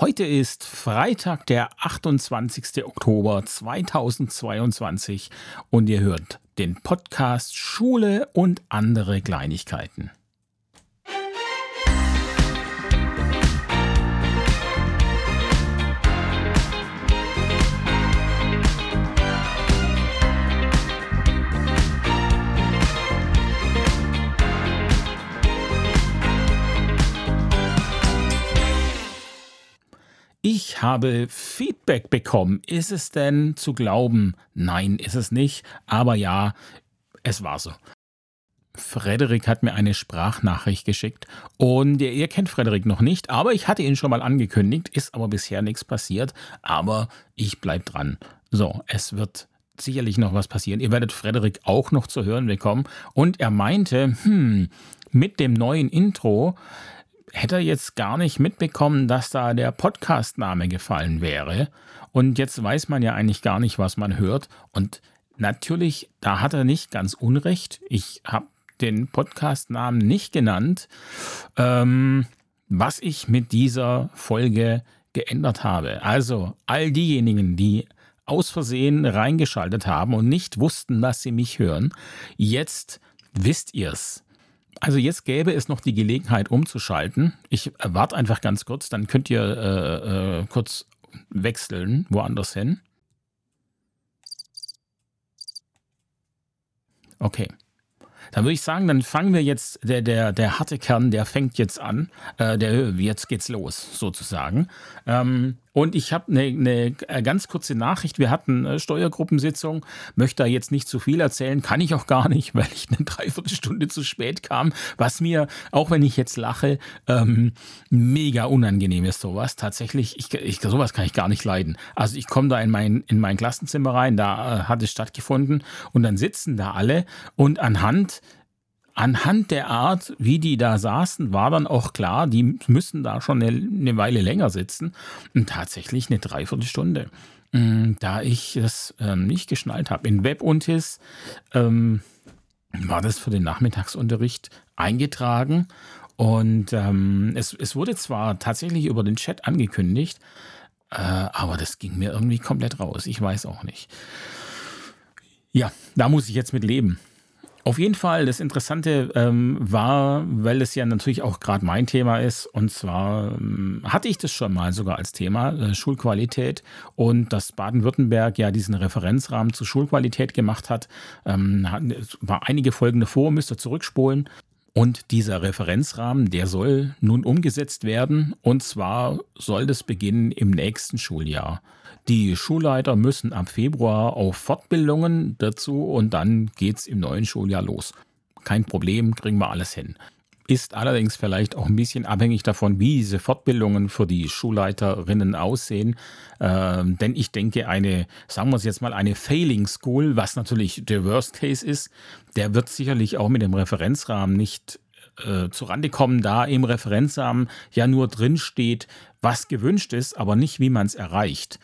Heute ist Freitag, der 28. Oktober 2022 und ihr hört den Podcast Schule und andere Kleinigkeiten. Ich habe Feedback bekommen. Ist es denn zu glauben? Nein, ist es nicht. Aber ja, es war so. Frederik hat mir eine Sprachnachricht geschickt und ihr, ihr, kennt Frederik noch nicht, aber ich hatte ihn schon mal angekündigt, ist aber bisher nichts passiert, aber ich bleibe dran. So, es wird sicherlich noch was passieren. Ihr werdet Frederik auch noch zu hören bekommen und er meinte, hm, mit dem neuen Intro hätte er jetzt gar nicht mitbekommen, dass da der Podcastname gefallen wäre. Und jetzt weiß man ja eigentlich gar nicht, was man hört. Und natürlich, da hat er nicht ganz unrecht. Ich habe den Podcastnamen nicht genannt. Ähm, was ich mit dieser Folge geändert habe. Also all diejenigen, die aus Versehen reingeschaltet haben und nicht wussten, dass sie mich hören, jetzt wisst ihr's. Also jetzt gäbe es noch die Gelegenheit umzuschalten. Ich warte einfach ganz kurz, dann könnt ihr äh, äh, kurz wechseln, woanders hin. Okay. Dann würde ich sagen, dann fangen wir jetzt, der, der, der harte Kern, der fängt jetzt an. Äh, der, jetzt geht's los, sozusagen. Ähm, und ich habe eine ne äh, ganz kurze Nachricht. Wir hatten eine Steuergruppensitzung, möchte da jetzt nicht zu viel erzählen, kann ich auch gar nicht, weil ich eine Dreiviertelstunde zu spät kam, was mir, auch wenn ich jetzt lache, ähm, mega unangenehm ist sowas. Tatsächlich, ich, ich, sowas kann ich gar nicht leiden. Also ich komme da in mein, in mein Klassenzimmer rein, da äh, hat es stattgefunden und dann sitzen da alle und anhand anhand der Art, wie die da saßen, war dann auch klar, die müssen da schon eine, eine Weile länger sitzen. Und tatsächlich eine Dreiviertelstunde. Mm, da ich es ähm, nicht geschnallt habe. In Webuntis ähm, war das für den Nachmittagsunterricht eingetragen. Und ähm, es, es wurde zwar tatsächlich über den Chat angekündigt, äh, aber das ging mir irgendwie komplett raus. Ich weiß auch nicht. Ja, da muss ich jetzt mit leben. Auf jeden Fall, das Interessante ähm, war, weil es ja natürlich auch gerade mein Thema ist, und zwar ähm, hatte ich das schon mal sogar als Thema, äh, Schulqualität, und dass Baden-Württemberg ja diesen Referenzrahmen zur Schulqualität gemacht hat. Ähm, war einige Folgen davor, müsst ihr zurückspulen. Und dieser Referenzrahmen, der soll nun umgesetzt werden, und zwar soll das beginnen im nächsten Schuljahr. Die Schulleiter müssen ab Februar auf Fortbildungen dazu und dann geht's im neuen Schuljahr los. Kein Problem, kriegen wir alles hin. Ist allerdings vielleicht auch ein bisschen abhängig davon, wie diese Fortbildungen für die Schulleiterinnen aussehen. Ähm, denn ich denke, eine, sagen wir es jetzt mal, eine Failing School, was natürlich der Worst Case ist, der wird sicherlich auch mit dem Referenzrahmen nicht äh, zurande kommen, da im Referenzrahmen ja nur drin steht, was gewünscht ist, aber nicht, wie man es erreicht.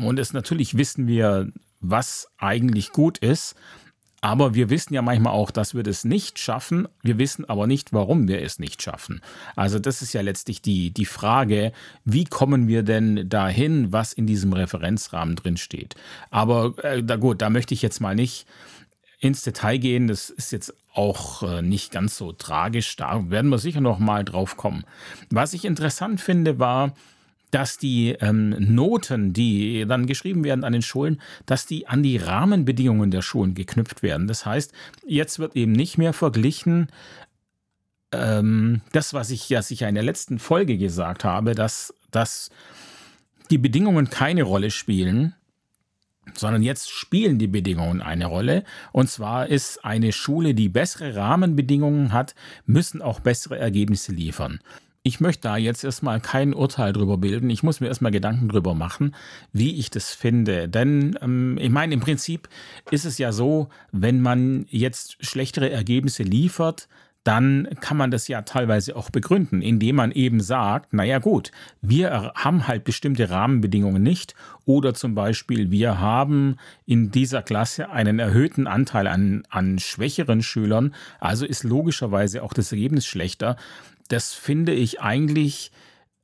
Und es natürlich wissen wir, was eigentlich gut ist. Aber wir wissen ja manchmal auch, dass wir das nicht schaffen. Wir wissen aber nicht, warum wir es nicht schaffen. Also das ist ja letztlich die, die Frage, wie kommen wir denn dahin, was in diesem Referenzrahmen drin steht. Aber äh, da gut, da möchte ich jetzt mal nicht ins Detail gehen. Das ist jetzt auch äh, nicht ganz so tragisch. Da werden wir sicher noch mal drauf kommen. Was ich interessant finde, war, dass die ähm, Noten, die dann geschrieben werden an den Schulen, dass die an die Rahmenbedingungen der Schulen geknüpft werden. Das heißt, jetzt wird eben nicht mehr verglichen, ähm, das, was ich ja sicher in der letzten Folge gesagt habe, dass, dass die Bedingungen keine Rolle spielen, sondern jetzt spielen die Bedingungen eine Rolle. Und zwar ist eine Schule, die bessere Rahmenbedingungen hat, müssen auch bessere Ergebnisse liefern. Ich möchte da jetzt erstmal kein Urteil drüber bilden. Ich muss mir erstmal Gedanken drüber machen, wie ich das finde. Denn ähm, ich meine, im Prinzip ist es ja so, wenn man jetzt schlechtere Ergebnisse liefert, dann kann man das ja teilweise auch begründen, indem man eben sagt, naja gut, wir haben halt bestimmte Rahmenbedingungen nicht oder zum Beispiel wir haben in dieser Klasse einen erhöhten Anteil an, an schwächeren Schülern, also ist logischerweise auch das Ergebnis schlechter. Das finde ich eigentlich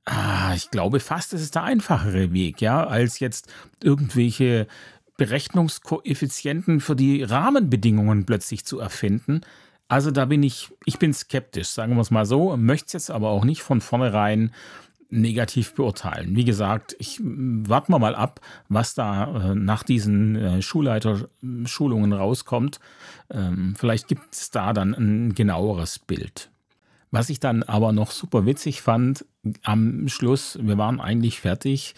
Ah, ich glaube fast, es ist der einfachere Weg, ja, als jetzt irgendwelche Berechnungskoeffizienten für die Rahmenbedingungen plötzlich zu erfinden. Also da bin ich, ich bin skeptisch, sagen wir es mal so, möchte es jetzt aber auch nicht von vornherein negativ beurteilen. Wie gesagt, ich warte mal ab, was da äh, nach diesen äh, Schulleiterschulungen rauskommt. Ähm, vielleicht gibt es da dann ein genaueres Bild. Was ich dann aber noch super witzig fand, am Schluss, wir waren eigentlich fertig,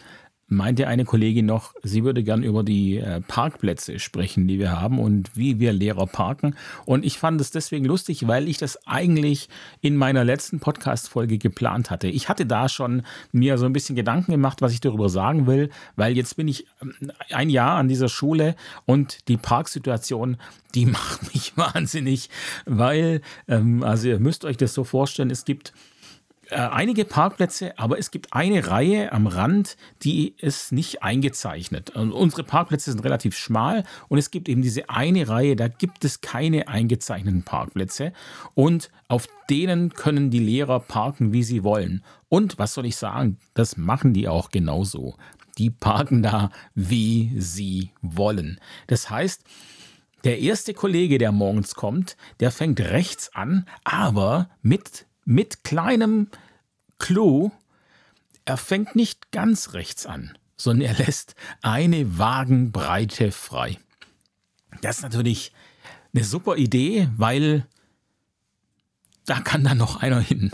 meinte eine Kollegin noch, sie würde gern über die äh, Parkplätze sprechen, die wir haben und wie wir Lehrer parken. Und ich fand es deswegen lustig, weil ich das eigentlich in meiner letzten Podcast-Folge geplant hatte. Ich hatte da schon mir so ein bisschen Gedanken gemacht, was ich darüber sagen will, weil jetzt bin ich ähm, ein Jahr an dieser Schule und die Parksituation, die macht mich wahnsinnig, weil, ähm, also ihr müsst euch das so vorstellen, es gibt äh, einige Parkplätze, aber es gibt eine Reihe am Rand, die ist nicht eingezeichnet. Und unsere Parkplätze sind relativ schmal und es gibt eben diese eine Reihe, da gibt es keine eingezeichneten Parkplätze und auf denen können die Lehrer parken, wie sie wollen. Und was soll ich sagen, das machen die auch genauso. Die parken da, wie sie wollen. Das heißt, der erste Kollege, der morgens kommt, der fängt rechts an, aber mit mit kleinem Clou, er fängt nicht ganz rechts an, sondern er lässt eine Wagenbreite frei. Das ist natürlich eine super Idee, weil da kann dann noch einer hin.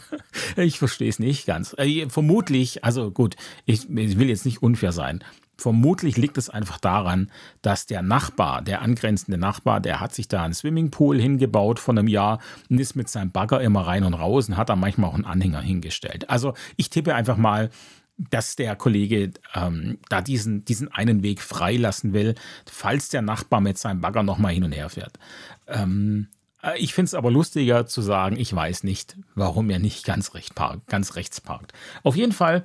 ich verstehe es nicht ganz. Äh, vermutlich, also gut, ich, ich will jetzt nicht unfair sein. Vermutlich liegt es einfach daran, dass der Nachbar, der angrenzende Nachbar, der hat sich da einen Swimmingpool hingebaut von einem Jahr und ist mit seinem Bagger immer rein und raus und hat da manchmal auch einen Anhänger hingestellt. Also ich tippe einfach mal, dass der Kollege ähm, da diesen, diesen einen Weg freilassen will, falls der Nachbar mit seinem Bagger nochmal hin und her fährt. Ähm, äh, ich finde es aber lustiger zu sagen, ich weiß nicht, warum er nicht ganz, recht parkt, ganz rechts parkt. Auf jeden Fall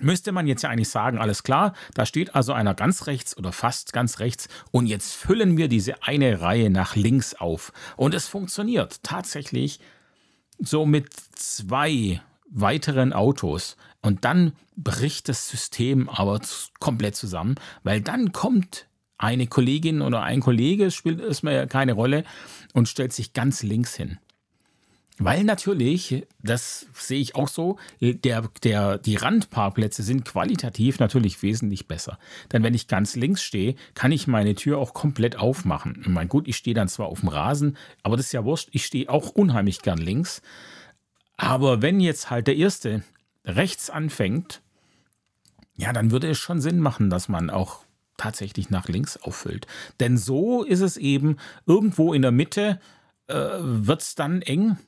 müsste man jetzt ja eigentlich sagen, alles klar, da steht also einer ganz rechts oder fast ganz rechts und jetzt füllen wir diese eine Reihe nach links auf. Und es funktioniert tatsächlich so mit zwei weiteren Autos. Und dann bricht das System aber komplett zusammen, weil dann kommt eine Kollegin oder ein Kollege, spielt es mir keine Rolle, und stellt sich ganz links hin. Weil natürlich, das sehe ich auch so, der, der, die Randparkplätze sind qualitativ natürlich wesentlich besser. Denn wenn ich ganz links stehe, kann ich meine Tür auch komplett aufmachen. Ich meine, gut, ich stehe dann zwar auf dem Rasen, aber das ist ja wurscht, ich stehe auch unheimlich gern links. Aber wenn jetzt halt der Erste rechts anfängt, ja, dann würde es schon Sinn machen, dass man auch tatsächlich nach links auffüllt. Denn so ist es eben, irgendwo in der Mitte äh, wird es dann eng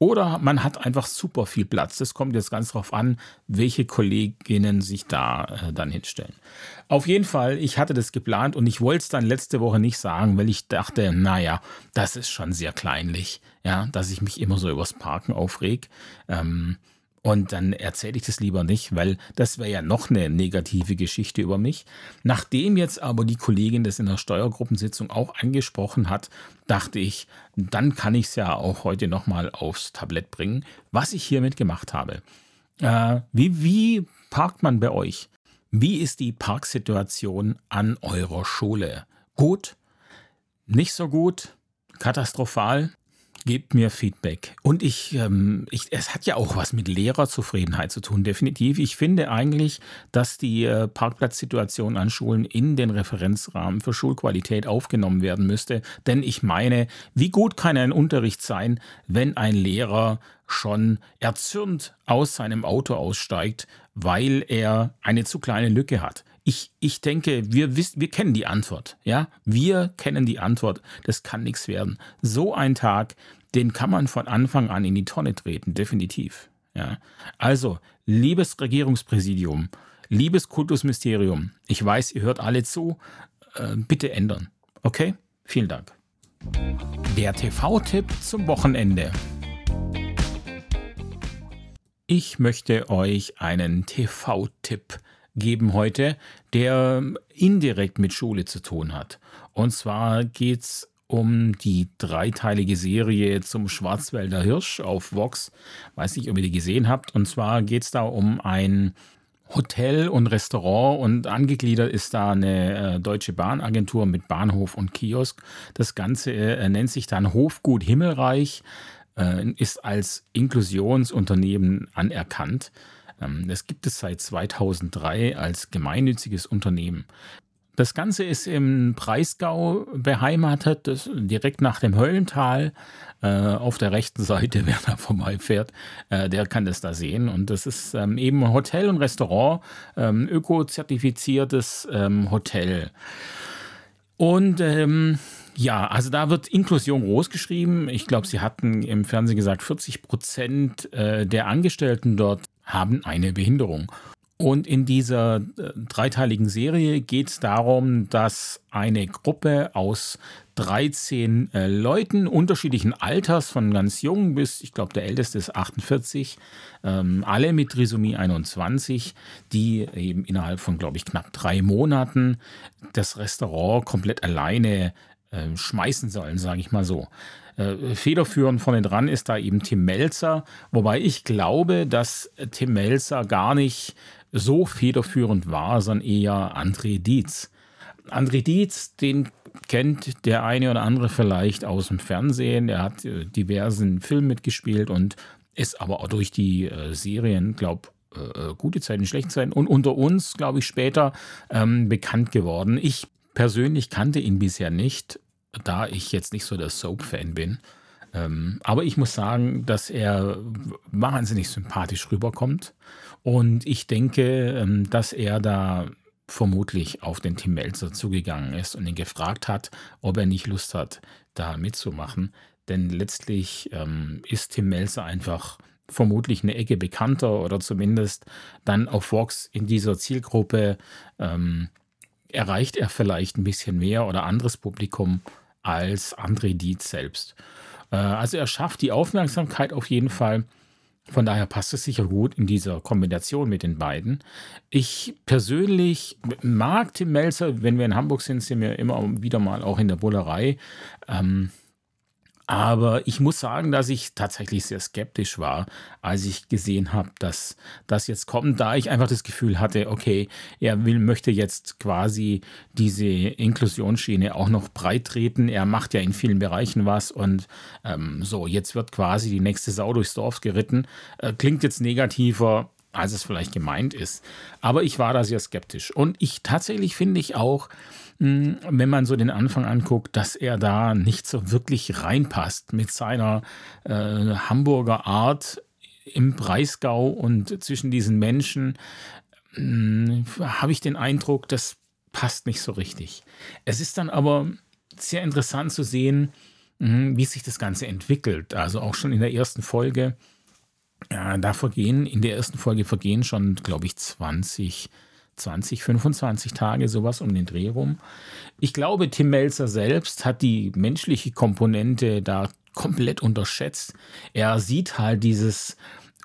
oder man hat einfach super viel Platz. Das kommt jetzt ganz drauf an, welche Kolleginnen sich da äh, dann hinstellen. Auf jeden Fall, ich hatte das geplant und ich wollte es dann letzte Woche nicht sagen, weil ich dachte, naja, das ist schon sehr kleinlich, ja, dass ich mich immer so übers Parken aufreg. Ähm, und dann erzähle ich das lieber nicht, weil das wäre ja noch eine negative Geschichte über mich. Nachdem jetzt aber die Kollegin das in der Steuergruppensitzung auch angesprochen hat, dachte ich, dann kann ich es ja auch heute nochmal aufs Tablett bringen, was ich hiermit gemacht habe. Äh, wie, wie parkt man bei euch? Wie ist die Parksituation an eurer Schule? Gut? Nicht so gut? Katastrophal? Gebt mir Feedback. Und ich, ähm, ich, es hat ja auch was mit Lehrerzufriedenheit zu tun, definitiv. Ich finde eigentlich, dass die äh, Parkplatzsituation an Schulen in den Referenzrahmen für Schulqualität aufgenommen werden müsste. Denn ich meine, wie gut kann ein Unterricht sein, wenn ein Lehrer schon erzürnt aus seinem Auto aussteigt, weil er eine zu kleine Lücke hat? Ich, ich denke, wir, wissen, wir kennen die Antwort. Ja, wir kennen die Antwort. Das kann nichts werden. So ein Tag, den kann man von Anfang an in die Tonne treten, definitiv. Ja, also, liebes Regierungspräsidium, liebes Kultusmysterium, ich weiß, ihr hört alle zu. Äh, bitte ändern. Okay? Vielen Dank. Der TV-Tipp zum Wochenende. Ich möchte euch einen TV-Tipp geben heute, der indirekt mit Schule zu tun hat. Und zwar geht es um die dreiteilige Serie zum Schwarzwälder Hirsch auf Vox. Weiß nicht, ob ihr die gesehen habt. Und zwar geht es da um ein Hotel und Restaurant und angegliedert ist da eine äh, deutsche Bahnagentur mit Bahnhof und Kiosk. Das Ganze äh, nennt sich dann Hofgut Himmelreich, äh, ist als Inklusionsunternehmen anerkannt. Ähm, das gibt es seit 2003 als gemeinnütziges Unternehmen. Das Ganze ist im Breisgau beheimatet, direkt nach dem Höllental. Äh, auf der rechten Seite, wer da vorbeifährt, äh, der kann das da sehen. Und das ist ähm, eben Hotel und Restaurant, ähm, öko-zertifiziertes ähm, Hotel. Und ähm, ja, also da wird Inklusion groß geschrieben. Ich glaube, sie hatten im Fernsehen gesagt, 40 Prozent äh, der Angestellten dort haben eine Behinderung. Und in dieser äh, dreiteiligen Serie geht es darum, dass eine Gruppe aus 13 äh, Leuten unterschiedlichen Alters, von ganz jung bis, ich glaube, der älteste ist 48, ähm, alle mit Trisomie 21, die eben innerhalb von, glaube ich, knapp drei Monaten das Restaurant komplett alleine äh, schmeißen sollen, sage ich mal so. Äh, federführend vorne dran ist da eben Tim Melzer, wobei ich glaube, dass Tim Melzer gar nicht so federführend war, sondern eher André Dietz. André Dietz, den kennt der eine oder andere vielleicht aus dem Fernsehen. Er hat äh, diversen Filmen mitgespielt und ist aber auch durch die äh, Serien, glaube äh, gute Zeiten, schlechte Zeiten und unter uns, glaube ich, später ähm, bekannt geworden. Ich persönlich kannte ihn bisher nicht, da ich jetzt nicht so der Soap-Fan bin. Ähm, aber ich muss sagen, dass er wahnsinnig sympathisch rüberkommt. Und ich denke, ähm, dass er da vermutlich auf den Tim Melzer zugegangen ist und ihn gefragt hat, ob er nicht Lust hat, da mitzumachen. Denn letztlich ähm, ist Tim Melzer einfach vermutlich eine Ecke bekannter oder zumindest dann auf Vox in dieser Zielgruppe ähm, erreicht er vielleicht ein bisschen mehr oder anderes Publikum als André Dietz selbst. Äh, also er schafft die Aufmerksamkeit auf jeden Fall. Von daher passt es sicher gut in dieser Kombination mit den beiden. Ich persönlich mag Tim Melzer, wenn wir in Hamburg sind, sind wir immer wieder mal auch in der Bullerei. Ähm, aber ich muss sagen, dass ich tatsächlich sehr skeptisch war, als ich gesehen habe, dass das jetzt kommt, da ich einfach das Gefühl hatte, okay, er will, möchte jetzt quasi diese Inklusionsschiene auch noch breit treten. Er macht ja in vielen Bereichen was und ähm, so, jetzt wird quasi die nächste Sau durchs Dorf geritten. Äh, klingt jetzt negativer, als es vielleicht gemeint ist. Aber ich war da sehr skeptisch. Und ich tatsächlich finde ich auch, wenn man so den Anfang anguckt, dass er da nicht so wirklich reinpasst mit seiner äh, Hamburger Art im Breisgau und zwischen diesen Menschen, hm, habe ich den Eindruck, das passt nicht so richtig. Es ist dann aber sehr interessant zu sehen, hm, wie sich das Ganze entwickelt. Also auch schon in der ersten Folge ja, da vergehen, in der ersten Folge vergehen schon, glaube ich, 20, 20, 25 Tage, sowas um den Dreh rum. Ich glaube, Tim Melzer selbst hat die menschliche Komponente da komplett unterschätzt. Er sieht halt dieses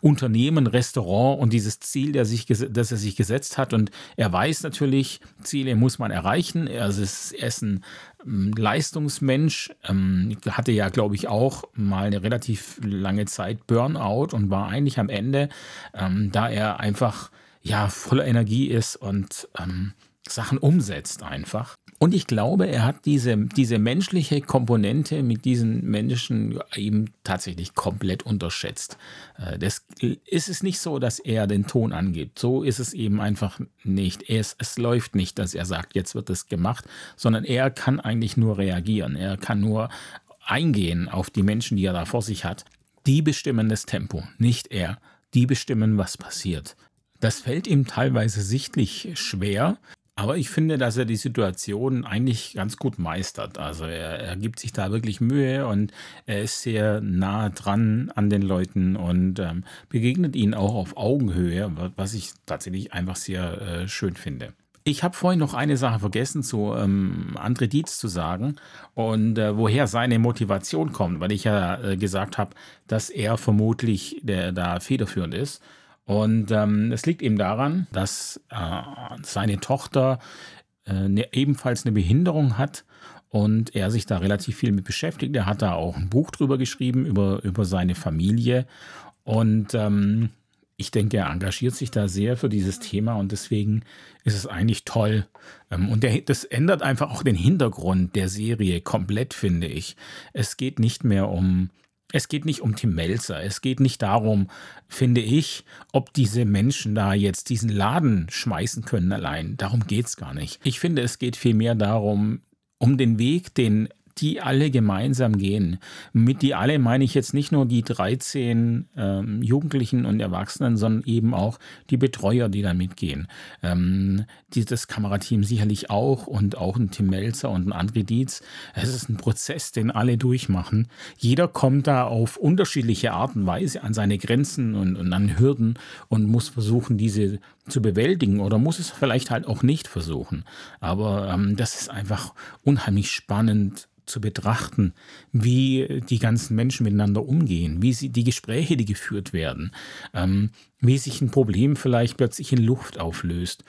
Unternehmen, Restaurant und dieses Ziel, der sich, das er sich gesetzt hat. Und er weiß natürlich, Ziele muss man erreichen. Er ist, er ist ein ähm, Leistungsmensch, ähm, hatte ja, glaube ich, auch mal eine relativ lange Zeit Burnout und war eigentlich am Ende, ähm, da er einfach ja voller Energie ist und ähm, Sachen umsetzt einfach. Und ich glaube, er hat diese, diese menschliche Komponente mit diesen Menschen eben tatsächlich komplett unterschätzt. Äh, das ist es nicht so, dass er den Ton angibt. So ist es eben einfach nicht. Es, es läuft nicht, dass er sagt, jetzt wird es gemacht, sondern er kann eigentlich nur reagieren. Er kann nur eingehen auf die Menschen, die er da vor sich hat. Die bestimmen das Tempo, nicht er. Die bestimmen, was passiert. Das fällt ihm teilweise sichtlich schwer, aber ich finde, dass er die Situation eigentlich ganz gut meistert. Also er, er gibt sich da wirklich Mühe und er ist sehr nah dran an den Leuten und ähm, begegnet ihnen auch auf Augenhöhe, was ich tatsächlich einfach sehr äh, schön finde. Ich habe vorhin noch eine Sache vergessen zu ähm, André Dietz zu sagen und äh, woher seine Motivation kommt, weil ich ja äh, gesagt habe, dass er vermutlich der da federführend ist. Und ähm, es liegt eben daran, dass äh, seine Tochter äh, ne, ebenfalls eine Behinderung hat und er sich da relativ viel mit beschäftigt. Er hat da auch ein Buch drüber geschrieben, über, über seine Familie. Und ähm, ich denke, er engagiert sich da sehr für dieses Thema und deswegen ist es eigentlich toll. Ähm, und der, das ändert einfach auch den Hintergrund der Serie komplett, finde ich. Es geht nicht mehr um es geht nicht um Tim Melzer. Es geht nicht darum, finde ich, ob diese Menschen da jetzt diesen Laden schmeißen können allein. Darum geht es gar nicht. Ich finde, es geht vielmehr darum, um den Weg, den die alle gemeinsam gehen. Mit die alle meine ich jetzt nicht nur die 13 ähm, Jugendlichen und Erwachsenen, sondern eben auch die Betreuer, die da mitgehen. Ähm, die, das Kamerateam sicherlich auch und auch ein Tim Melzer und ein André Dietz. Es ist ein Prozess, den alle durchmachen. Jeder kommt da auf unterschiedliche Art und Weise an seine Grenzen und, und an Hürden und muss versuchen, diese zu bewältigen oder muss es vielleicht halt auch nicht versuchen. Aber ähm, das ist einfach unheimlich spannend zu betrachten, wie die ganzen Menschen miteinander umgehen, wie sie die Gespräche, die geführt werden, ähm, wie sich ein Problem vielleicht plötzlich in Luft auflöst.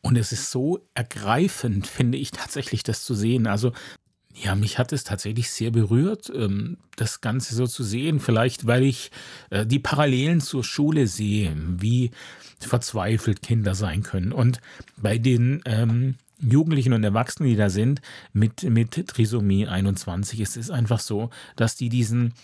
Und es ist so ergreifend, finde ich tatsächlich, das zu sehen. Also ja, mich hat es tatsächlich sehr berührt, ähm, das Ganze so zu sehen. Vielleicht, weil ich äh, die Parallelen zur Schule sehe, wie verzweifelt Kinder sein können. Und bei den ähm, Jugendlichen und Erwachsenen, die da sind, mit, mit Trisomie 21, es ist einfach so, dass die diesen,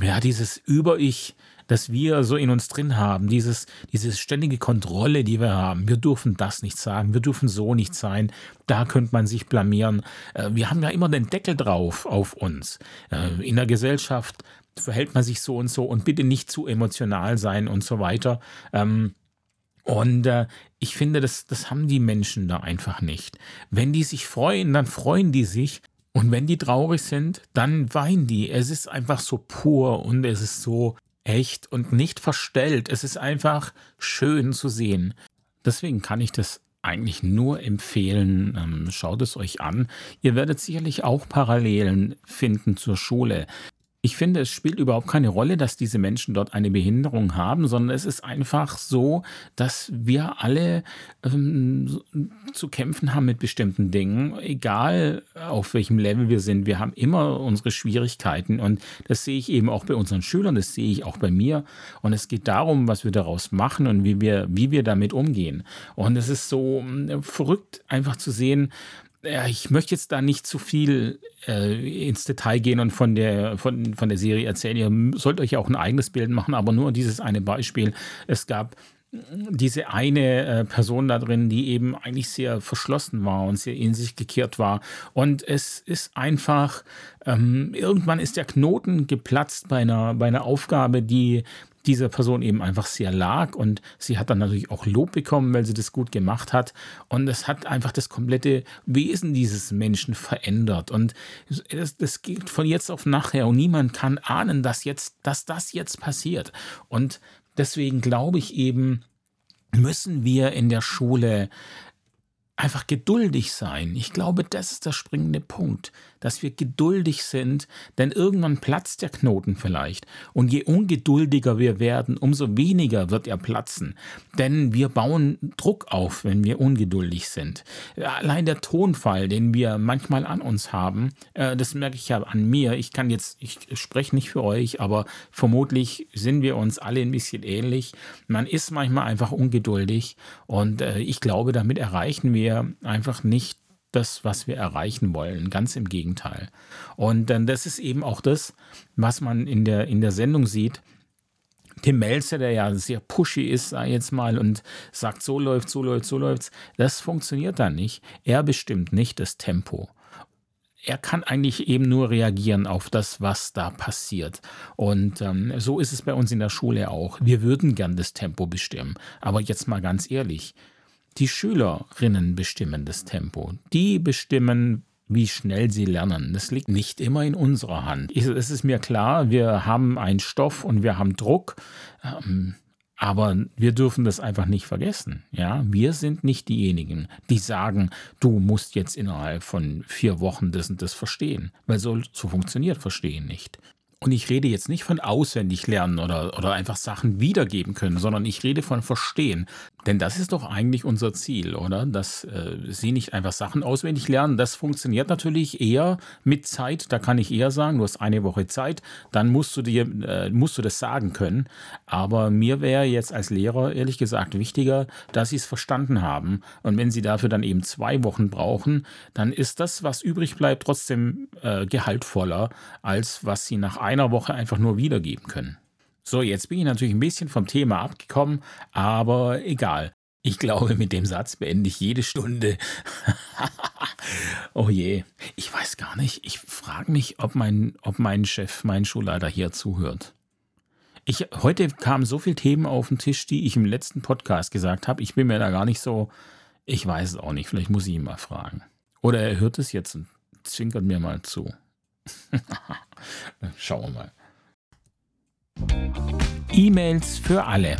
ja, dieses Über-Ich, das wir so in uns drin haben, dieses, diese ständige Kontrolle, die wir haben. Wir dürfen das nicht sagen, wir dürfen so nicht sein, da könnte man sich blamieren. Äh, wir haben ja immer den Deckel drauf auf uns. Äh, in der Gesellschaft verhält man sich so und so und bitte nicht zu emotional sein und so weiter. Ähm, und äh, ich finde, das, das haben die Menschen da einfach nicht. Wenn die sich freuen, dann freuen die sich. Und wenn die traurig sind, dann weinen die. Es ist einfach so pur und es ist so echt und nicht verstellt. Es ist einfach schön zu sehen. Deswegen kann ich das eigentlich nur empfehlen. Ähm, schaut es euch an. Ihr werdet sicherlich auch Parallelen finden zur Schule. Ich finde, es spielt überhaupt keine Rolle, dass diese Menschen dort eine Behinderung haben, sondern es ist einfach so, dass wir alle ähm, zu kämpfen haben mit bestimmten Dingen, egal auf welchem Level wir sind. Wir haben immer unsere Schwierigkeiten und das sehe ich eben auch bei unseren Schülern, das sehe ich auch bei mir. Und es geht darum, was wir daraus machen und wie wir, wie wir damit umgehen. Und es ist so äh, verrückt, einfach zu sehen, ja, ich möchte jetzt da nicht zu viel äh, ins Detail gehen und von der, von, von der Serie erzählen. Ihr sollt euch auch ein eigenes Bild machen, aber nur dieses eine Beispiel. Es gab diese eine äh, Person da drin, die eben eigentlich sehr verschlossen war und sehr in sich gekehrt war. Und es ist einfach, ähm, irgendwann ist der Knoten geplatzt bei einer, bei einer Aufgabe, die dieser Person eben einfach sehr lag und sie hat dann natürlich auch Lob bekommen, weil sie das gut gemacht hat. Und es hat einfach das komplette Wesen dieses Menschen verändert. Und das, das geht von jetzt auf nachher. Und niemand kann ahnen, dass jetzt, dass das jetzt passiert. Und deswegen glaube ich eben, müssen wir in der Schule einfach geduldig sein. Ich glaube, das ist der springende Punkt, dass wir geduldig sind, denn irgendwann platzt der Knoten vielleicht. Und je ungeduldiger wir werden, umso weniger wird er platzen. Denn wir bauen Druck auf, wenn wir ungeduldig sind. Allein der Tonfall, den wir manchmal an uns haben, äh, das merke ich ja an mir. Ich kann jetzt, ich spreche nicht für euch, aber vermutlich sind wir uns alle ein bisschen ähnlich. Man ist manchmal einfach ungeduldig und äh, ich glaube, damit erreichen wir wir einfach nicht das, was wir erreichen wollen. Ganz im Gegenteil. Und dann das ist eben auch das, was man in der, in der Sendung sieht. Tim Melzer, der ja sehr pushy ist, sei jetzt mal, und sagt, so läuft, so läuft, so läuft's, das funktioniert dann nicht. Er bestimmt nicht das Tempo er kann eigentlich eben nur reagieren auf das, was da passiert. Und ähm, so ist es bei uns in der Schule auch. Wir würden gern das Tempo bestimmen. Aber jetzt mal ganz ehrlich, die Schülerinnen bestimmen das Tempo. Die bestimmen, wie schnell sie lernen. Das liegt nicht immer in unserer Hand. Es ist mir klar, wir haben einen Stoff und wir haben Druck. Ähm, aber wir dürfen das einfach nicht vergessen. Ja, wir sind nicht diejenigen, die sagen, du musst jetzt innerhalb von vier Wochen das und das verstehen, weil so, so funktioniert Verstehen nicht. Und ich rede jetzt nicht von auswendig lernen oder, oder einfach Sachen wiedergeben können, sondern ich rede von Verstehen. Denn das ist doch eigentlich unser Ziel, oder? Dass äh, Sie nicht einfach Sachen auswendig lernen. Das funktioniert natürlich eher mit Zeit. Da kann ich eher sagen, du hast eine Woche Zeit, dann musst du dir, äh, musst du das sagen können. Aber mir wäre jetzt als Lehrer ehrlich gesagt wichtiger, dass Sie es verstanden haben. Und wenn Sie dafür dann eben zwei Wochen brauchen, dann ist das, was übrig bleibt, trotzdem äh, gehaltvoller, als was Sie nach einer Woche einfach nur wiedergeben können. So, jetzt bin ich natürlich ein bisschen vom Thema abgekommen, aber egal. Ich glaube, mit dem Satz beende ich jede Stunde. oh je, ich weiß gar nicht. Ich frage mich, ob mein, ob mein Chef, mein Schulleiter hier zuhört. Ich, heute kamen so viele Themen auf den Tisch, die ich im letzten Podcast gesagt habe. Ich bin mir da gar nicht so. Ich weiß es auch nicht. Vielleicht muss ich ihn mal fragen. Oder er hört es jetzt und zwinkert mir mal zu. Schauen wir mal. E-Mails für alle.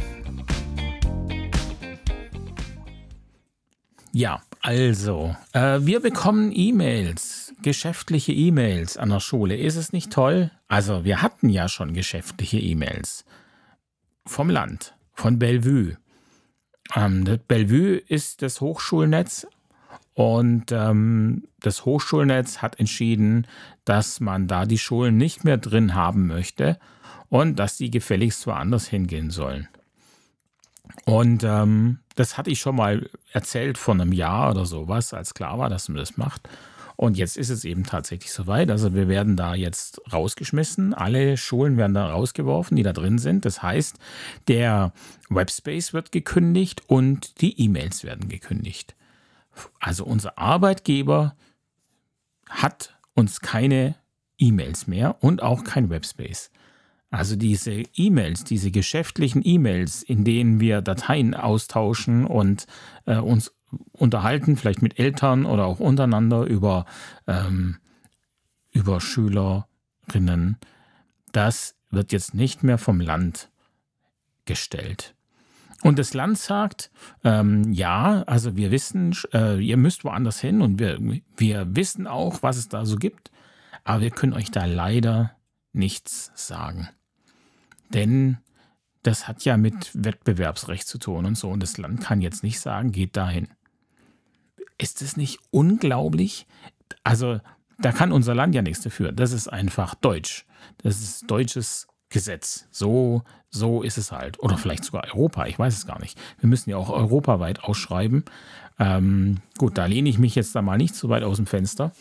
Ja, also, äh, wir bekommen E-Mails, geschäftliche E-Mails an der Schule. Ist es nicht toll? Also, wir hatten ja schon geschäftliche E-Mails vom Land, von Bellevue. Ähm, Bellevue ist das Hochschulnetz und ähm, das Hochschulnetz hat entschieden, dass man da die Schulen nicht mehr drin haben möchte und dass die gefälligst woanders hingehen sollen. Und ähm, das hatte ich schon mal erzählt vor einem Jahr oder sowas, als klar war, dass man das macht. Und jetzt ist es eben tatsächlich soweit. Also wir werden da jetzt rausgeschmissen. Alle Schulen werden da rausgeworfen, die da drin sind. Das heißt, der Webspace wird gekündigt und die E-Mails werden gekündigt. Also unser Arbeitgeber hat uns keine E-Mails mehr und auch kein Webspace. Also diese E-Mails, diese geschäftlichen E-Mails, in denen wir Dateien austauschen und äh, uns unterhalten, vielleicht mit Eltern oder auch untereinander über, ähm, über Schülerinnen, das wird jetzt nicht mehr vom Land gestellt. Und das Land sagt, ähm, ja, also wir wissen, äh, ihr müsst woanders hin und wir, wir wissen auch, was es da so gibt, aber wir können euch da leider nichts sagen. Denn das hat ja mit Wettbewerbsrecht zu tun und so. Und das Land kann jetzt nicht sagen, geht dahin. Ist es nicht unglaublich? Also, da kann unser Land ja nichts dafür. Das ist einfach Deutsch. Das ist deutsches Gesetz. So, so ist es halt. Oder vielleicht sogar Europa, ich weiß es gar nicht. Wir müssen ja auch europaweit ausschreiben. Ähm, gut, da lehne ich mich jetzt da mal nicht so weit aus dem Fenster.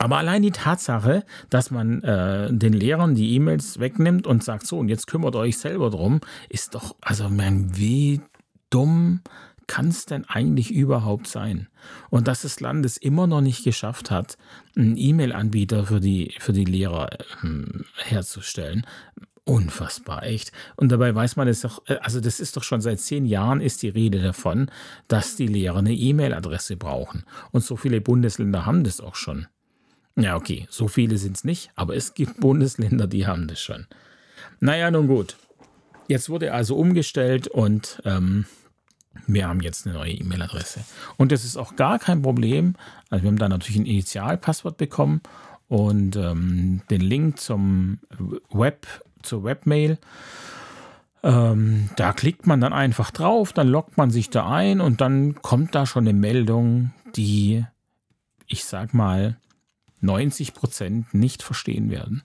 Aber allein die Tatsache, dass man äh, den Lehrern die E-Mails wegnimmt und sagt, so, und jetzt kümmert euch selber drum, ist doch, also mein, wie dumm kann es denn eigentlich überhaupt sein? Und dass das Land es immer noch nicht geschafft hat, einen E-Mail-Anbieter für die, für die Lehrer ähm, herzustellen. Unfassbar, echt. Und dabei weiß man es doch, äh, also das ist doch schon seit zehn Jahren ist die Rede davon, dass die Lehrer eine E-Mail-Adresse brauchen. Und so viele Bundesländer haben das auch schon. Ja, okay, so viele sind es nicht, aber es gibt Bundesländer, die haben das schon. Naja, nun gut. Jetzt wurde also umgestellt und ähm, wir haben jetzt eine neue E-Mail-Adresse. Und das ist auch gar kein Problem. Also wir haben da natürlich ein Initialpasswort bekommen und ähm, den Link zum Web, zur Webmail. Ähm, da klickt man dann einfach drauf, dann loggt man sich da ein und dann kommt da schon eine Meldung, die, ich sag mal, 90 Prozent nicht verstehen werden.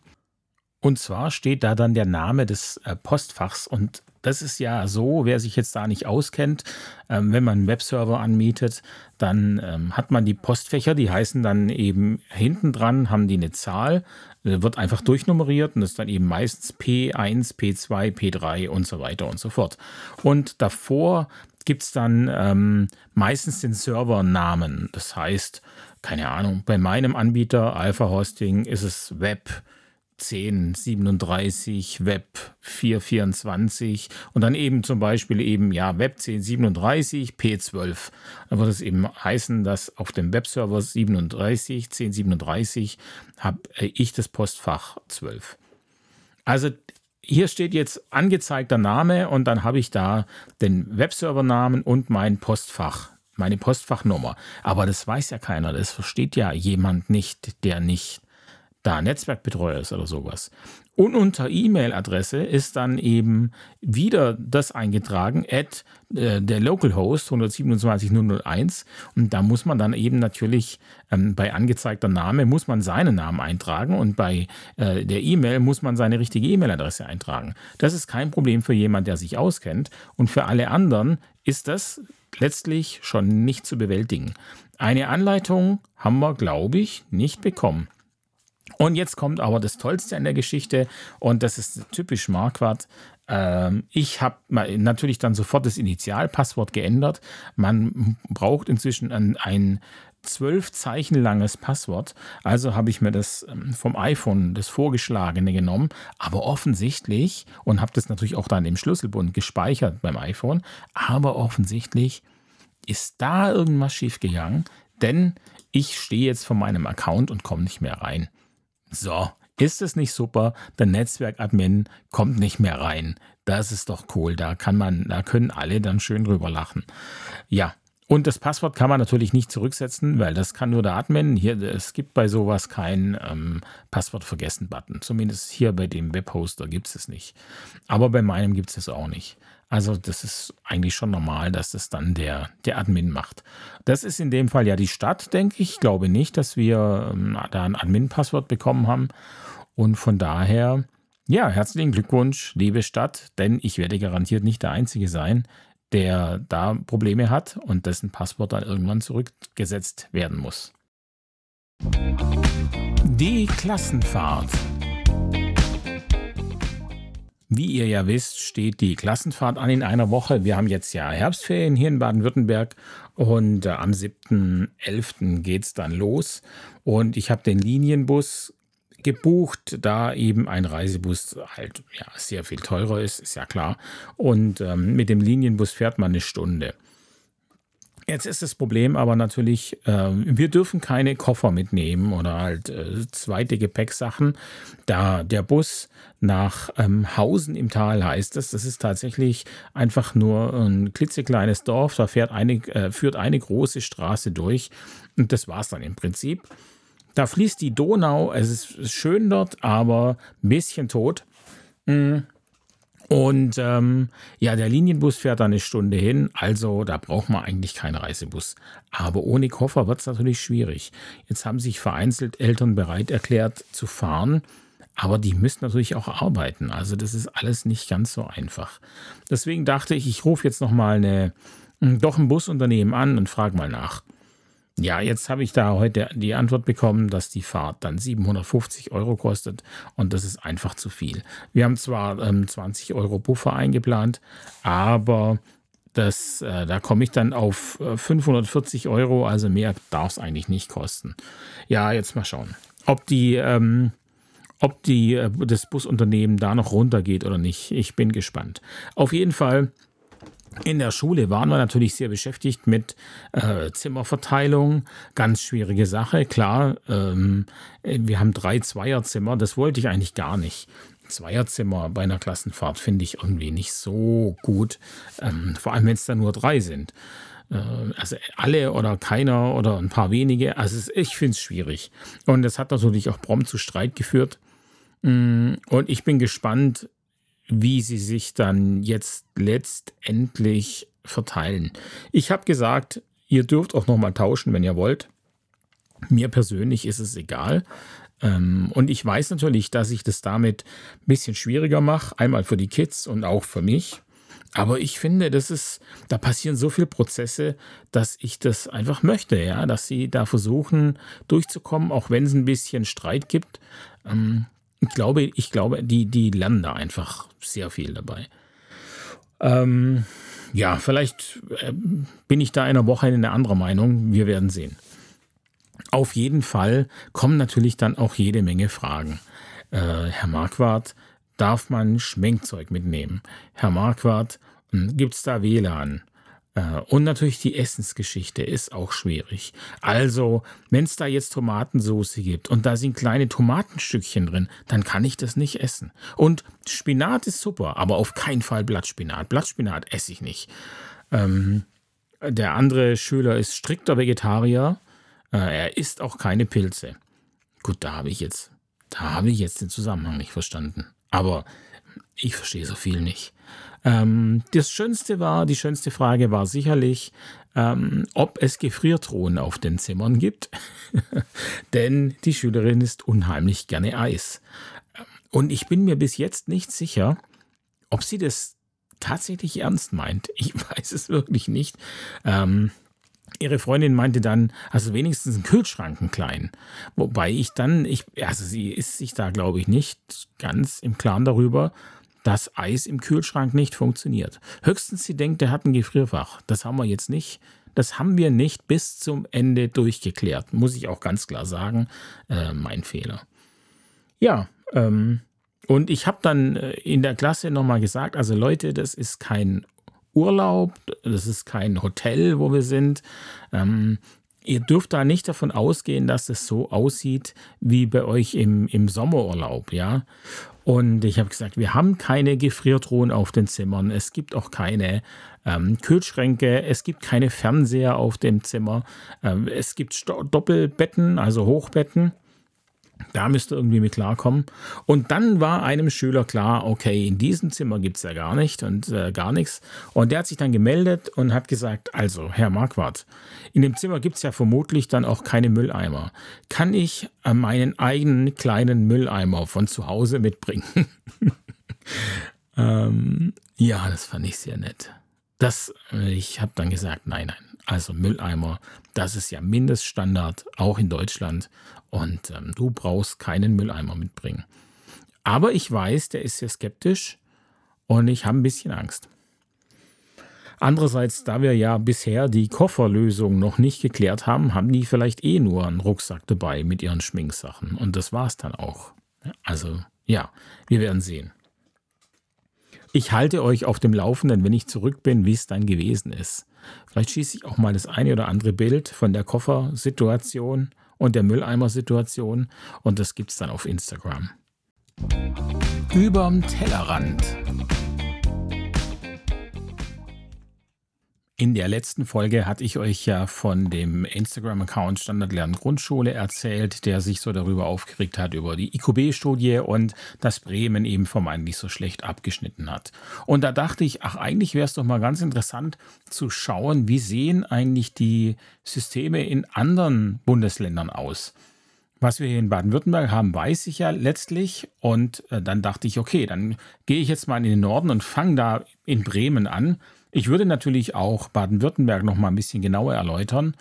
Und zwar steht da dann der Name des äh, Postfachs und das ist ja so, wer sich jetzt da nicht auskennt, ähm, wenn man einen Webserver anmietet, dann ähm, hat man die Postfächer, die heißen dann eben hinten dran, haben die eine Zahl, äh, wird einfach durchnummeriert und ist dann eben meistens P1, P2, P3 und so weiter und so fort. Und davor gibt es dann ähm, meistens den Servernamen. Das heißt, keine Ahnung, bei meinem Anbieter Alpha Hosting ist es Web 1037, Web 424 und dann eben zum Beispiel eben ja Web 1037 P12. Dann wird es eben heißen, dass auf dem Webserver 37 1037 habe ich das Postfach 12. Also hier steht jetzt angezeigter Name und dann habe ich da den Webservernamen und mein Postfach, meine Postfachnummer. Aber das weiß ja keiner, das versteht ja jemand nicht, der nicht da Netzwerkbetreuer ist oder sowas. Und unter E-Mail-Adresse ist dann eben wieder das eingetragen, at äh, der Localhost 127.001. Und da muss man dann eben natürlich ähm, bei angezeigter Name muss man seinen Namen eintragen und bei äh, der E-Mail muss man seine richtige E-Mail-Adresse eintragen. Das ist kein Problem für jemanden, der sich auskennt. Und für alle anderen ist das letztlich schon nicht zu bewältigen. Eine Anleitung haben wir, glaube ich, nicht bekommen. Und jetzt kommt aber das Tollste an der Geschichte und das ist typisch Marquardt. Ähm, ich habe natürlich dann sofort das Initialpasswort geändert. Man braucht inzwischen ein, ein zwölf Zeichen langes Passwort. Also habe ich mir das ähm, vom iPhone, das vorgeschlagene genommen, aber offensichtlich, und habe das natürlich auch dann im Schlüsselbund gespeichert beim iPhone, aber offensichtlich ist da irgendwas schiefgegangen, denn ich stehe jetzt vor meinem Account und komme nicht mehr rein. So, ist es nicht super? Der Netzwerkadmin kommt nicht mehr rein. Das ist doch cool. Da kann man, da können alle dann schön drüber lachen. Ja. Und das Passwort kann man natürlich nicht zurücksetzen, weil das kann nur der Admin. Hier, es gibt bei sowas keinen ähm, Passwort vergessen Button. Zumindest hier bei dem Webhoster gibt es es nicht. Aber bei meinem gibt es es auch nicht. Also das ist eigentlich schon normal, dass das dann der, der Admin macht. Das ist in dem Fall ja die Stadt, denke ich. Ich glaube nicht, dass wir ähm, da ein Admin-Passwort bekommen haben. Und von daher, ja, herzlichen Glückwunsch, liebe Stadt, denn ich werde garantiert nicht der Einzige sein, der da Probleme hat und dessen Passwort dann irgendwann zurückgesetzt werden muss. Die Klassenfahrt. Wie ihr ja wisst, steht die Klassenfahrt an in einer Woche. Wir haben jetzt ja Herbstferien hier in Baden-Württemberg und äh, am 7.11. geht es dann los. Und ich habe den Linienbus gebucht, da eben ein Reisebus halt ja, sehr viel teurer ist, ist ja klar. Und ähm, mit dem Linienbus fährt man eine Stunde. Jetzt ist das Problem aber natürlich, äh, wir dürfen keine Koffer mitnehmen oder halt äh, zweite Gepäcksachen, da der Bus nach ähm, Hausen im Tal heißt es. Das ist tatsächlich einfach nur ein klitzekleines Dorf, da fährt eine, äh, führt eine große Straße durch und das war es dann im Prinzip. Da fließt die Donau, es ist schön dort, aber ein bisschen tot. Mhm. Und ähm, ja, der Linienbus fährt da eine Stunde hin, also da braucht man eigentlich keinen Reisebus. Aber ohne Koffer wird es natürlich schwierig. Jetzt haben sich vereinzelt Eltern bereit erklärt zu fahren, aber die müssen natürlich auch arbeiten. Also das ist alles nicht ganz so einfach. Deswegen dachte ich, ich rufe jetzt nochmal eine, doch ein Busunternehmen an und frage mal nach. Ja, jetzt habe ich da heute die Antwort bekommen, dass die Fahrt dann 750 Euro kostet und das ist einfach zu viel. Wir haben zwar ähm, 20 Euro Buffer eingeplant, aber das, äh, da komme ich dann auf 540 äh, Euro, also mehr darf es eigentlich nicht kosten. Ja, jetzt mal schauen, ob die, ähm, ob die, äh, das Busunternehmen da noch runtergeht oder nicht. Ich bin gespannt. Auf jeden Fall in der Schule waren wir natürlich sehr beschäftigt mit äh, Zimmerverteilung. Ganz schwierige Sache, klar. Ähm, wir haben drei Zweierzimmer, das wollte ich eigentlich gar nicht. Zweierzimmer bei einer Klassenfahrt finde ich irgendwie nicht so gut, ähm, vor allem wenn es da nur drei sind. Äh, also alle oder keiner oder ein paar wenige. Also ich finde es schwierig. Und es hat natürlich auch prompt zu Streit geführt. Mm, und ich bin gespannt, wie sie sich dann jetzt letztendlich verteilen. Ich habe gesagt, ihr dürft auch nochmal tauschen, wenn ihr wollt. Mir persönlich ist es egal. Ähm, und ich weiß natürlich, dass ich das damit ein bisschen schwieriger mache, einmal für die Kids und auch für mich. Aber ich finde, das ist, da passieren so viele Prozesse, dass ich das einfach möchte, ja, dass sie da versuchen durchzukommen, auch wenn es ein bisschen Streit gibt. Ähm, ich glaube, ich glaube, die, die lernen da einfach sehr viel dabei. Ähm, ja, vielleicht äh, bin ich da in einer Woche eine andere Meinung. Wir werden sehen. Auf jeden Fall kommen natürlich dann auch jede Menge Fragen. Äh, Herr Marquardt, darf man Schminkzeug mitnehmen? Herr Marquardt, hm, gibt es da WLAN? Äh, und natürlich die Essensgeschichte ist auch schwierig. Also, wenn es da jetzt Tomatensoße gibt und da sind kleine Tomatenstückchen drin, dann kann ich das nicht essen. Und Spinat ist super, aber auf keinen Fall Blattspinat. Blattspinat esse ich nicht. Ähm, der andere Schüler ist strikter Vegetarier. Äh, er isst auch keine Pilze. Gut, da habe ich jetzt Da habe ich jetzt den Zusammenhang nicht verstanden. Aber ich verstehe so viel nicht. Ähm, das Schönste war, die schönste Frage war sicherlich, ähm, ob es Gefriertruhen auf den Zimmern gibt. Denn die Schülerin ist unheimlich gerne Eis. Und ich bin mir bis jetzt nicht sicher, ob sie das tatsächlich ernst meint. Ich weiß es wirklich nicht. Ähm, ihre Freundin meinte dann, also wenigstens einen Kühlschrank einen kleinen. Wobei ich dann, ich, also sie ist sich da, glaube ich, nicht ganz im Klaren darüber, dass Eis im Kühlschrank nicht funktioniert. Höchstens sie denkt, er hat ein Gefrierfach. Das haben wir jetzt nicht. Das haben wir nicht bis zum Ende durchgeklärt. Muss ich auch ganz klar sagen. Äh, mein Fehler. Ja, ähm, und ich habe dann äh, in der Klasse nochmal gesagt, also Leute, das ist kein Urlaub, das ist kein Hotel, wo wir sind. Ähm, ihr dürft da nicht davon ausgehen, dass es so aussieht wie bei euch im, im Sommerurlaub, ja. Und ich habe gesagt, wir haben keine Gefriertruhen auf den Zimmern, es gibt auch keine ähm, Kühlschränke, es gibt keine Fernseher auf dem Zimmer, ähm, es gibt Doppelbetten, also Hochbetten. Da müsste irgendwie mit klarkommen. Und dann war einem Schüler klar, okay, in diesem Zimmer gibt es ja gar nicht und äh, gar nichts. Und der hat sich dann gemeldet und hat gesagt, also, Herr Marquardt, in dem Zimmer gibt es ja vermutlich dann auch keine Mülleimer. Kann ich äh, meinen eigenen kleinen Mülleimer von zu Hause mitbringen? ähm, ja, das fand ich sehr nett. Das, äh, ich habe dann gesagt, nein, nein. Also Mülleimer, das ist ja Mindeststandard, auch in Deutschland. Und ähm, du brauchst keinen Mülleimer mitbringen. Aber ich weiß, der ist sehr skeptisch und ich habe ein bisschen Angst. Andererseits, da wir ja bisher die Kofferlösung noch nicht geklärt haben, haben die vielleicht eh nur einen Rucksack dabei mit ihren Schminksachen. Und das war es dann auch. Also ja, wir werden sehen. Ich halte euch auf dem Laufenden, wenn ich zurück bin, wie es dann gewesen ist. Vielleicht schieße ich auch mal das eine oder andere Bild von der Koffersituation und der Mülleimer-Situation und das gibt es dann auf Instagram. Überm Tellerrand. In der letzten Folge hatte ich euch ja von dem Instagram-Account Standard Lernen Grundschule erzählt, der sich so darüber aufgeregt hat, über die IQB-Studie und dass Bremen eben vermeintlich so schlecht abgeschnitten hat. Und da dachte ich, ach, eigentlich wäre es doch mal ganz interessant zu schauen, wie sehen eigentlich die Systeme in anderen Bundesländern aus. Was wir hier in Baden-Württemberg haben, weiß ich ja letztlich. Und äh, dann dachte ich, okay, dann gehe ich jetzt mal in den Norden und fange da in Bremen an ich würde natürlich auch Baden-Württemberg noch mal ein bisschen genauer erläutern.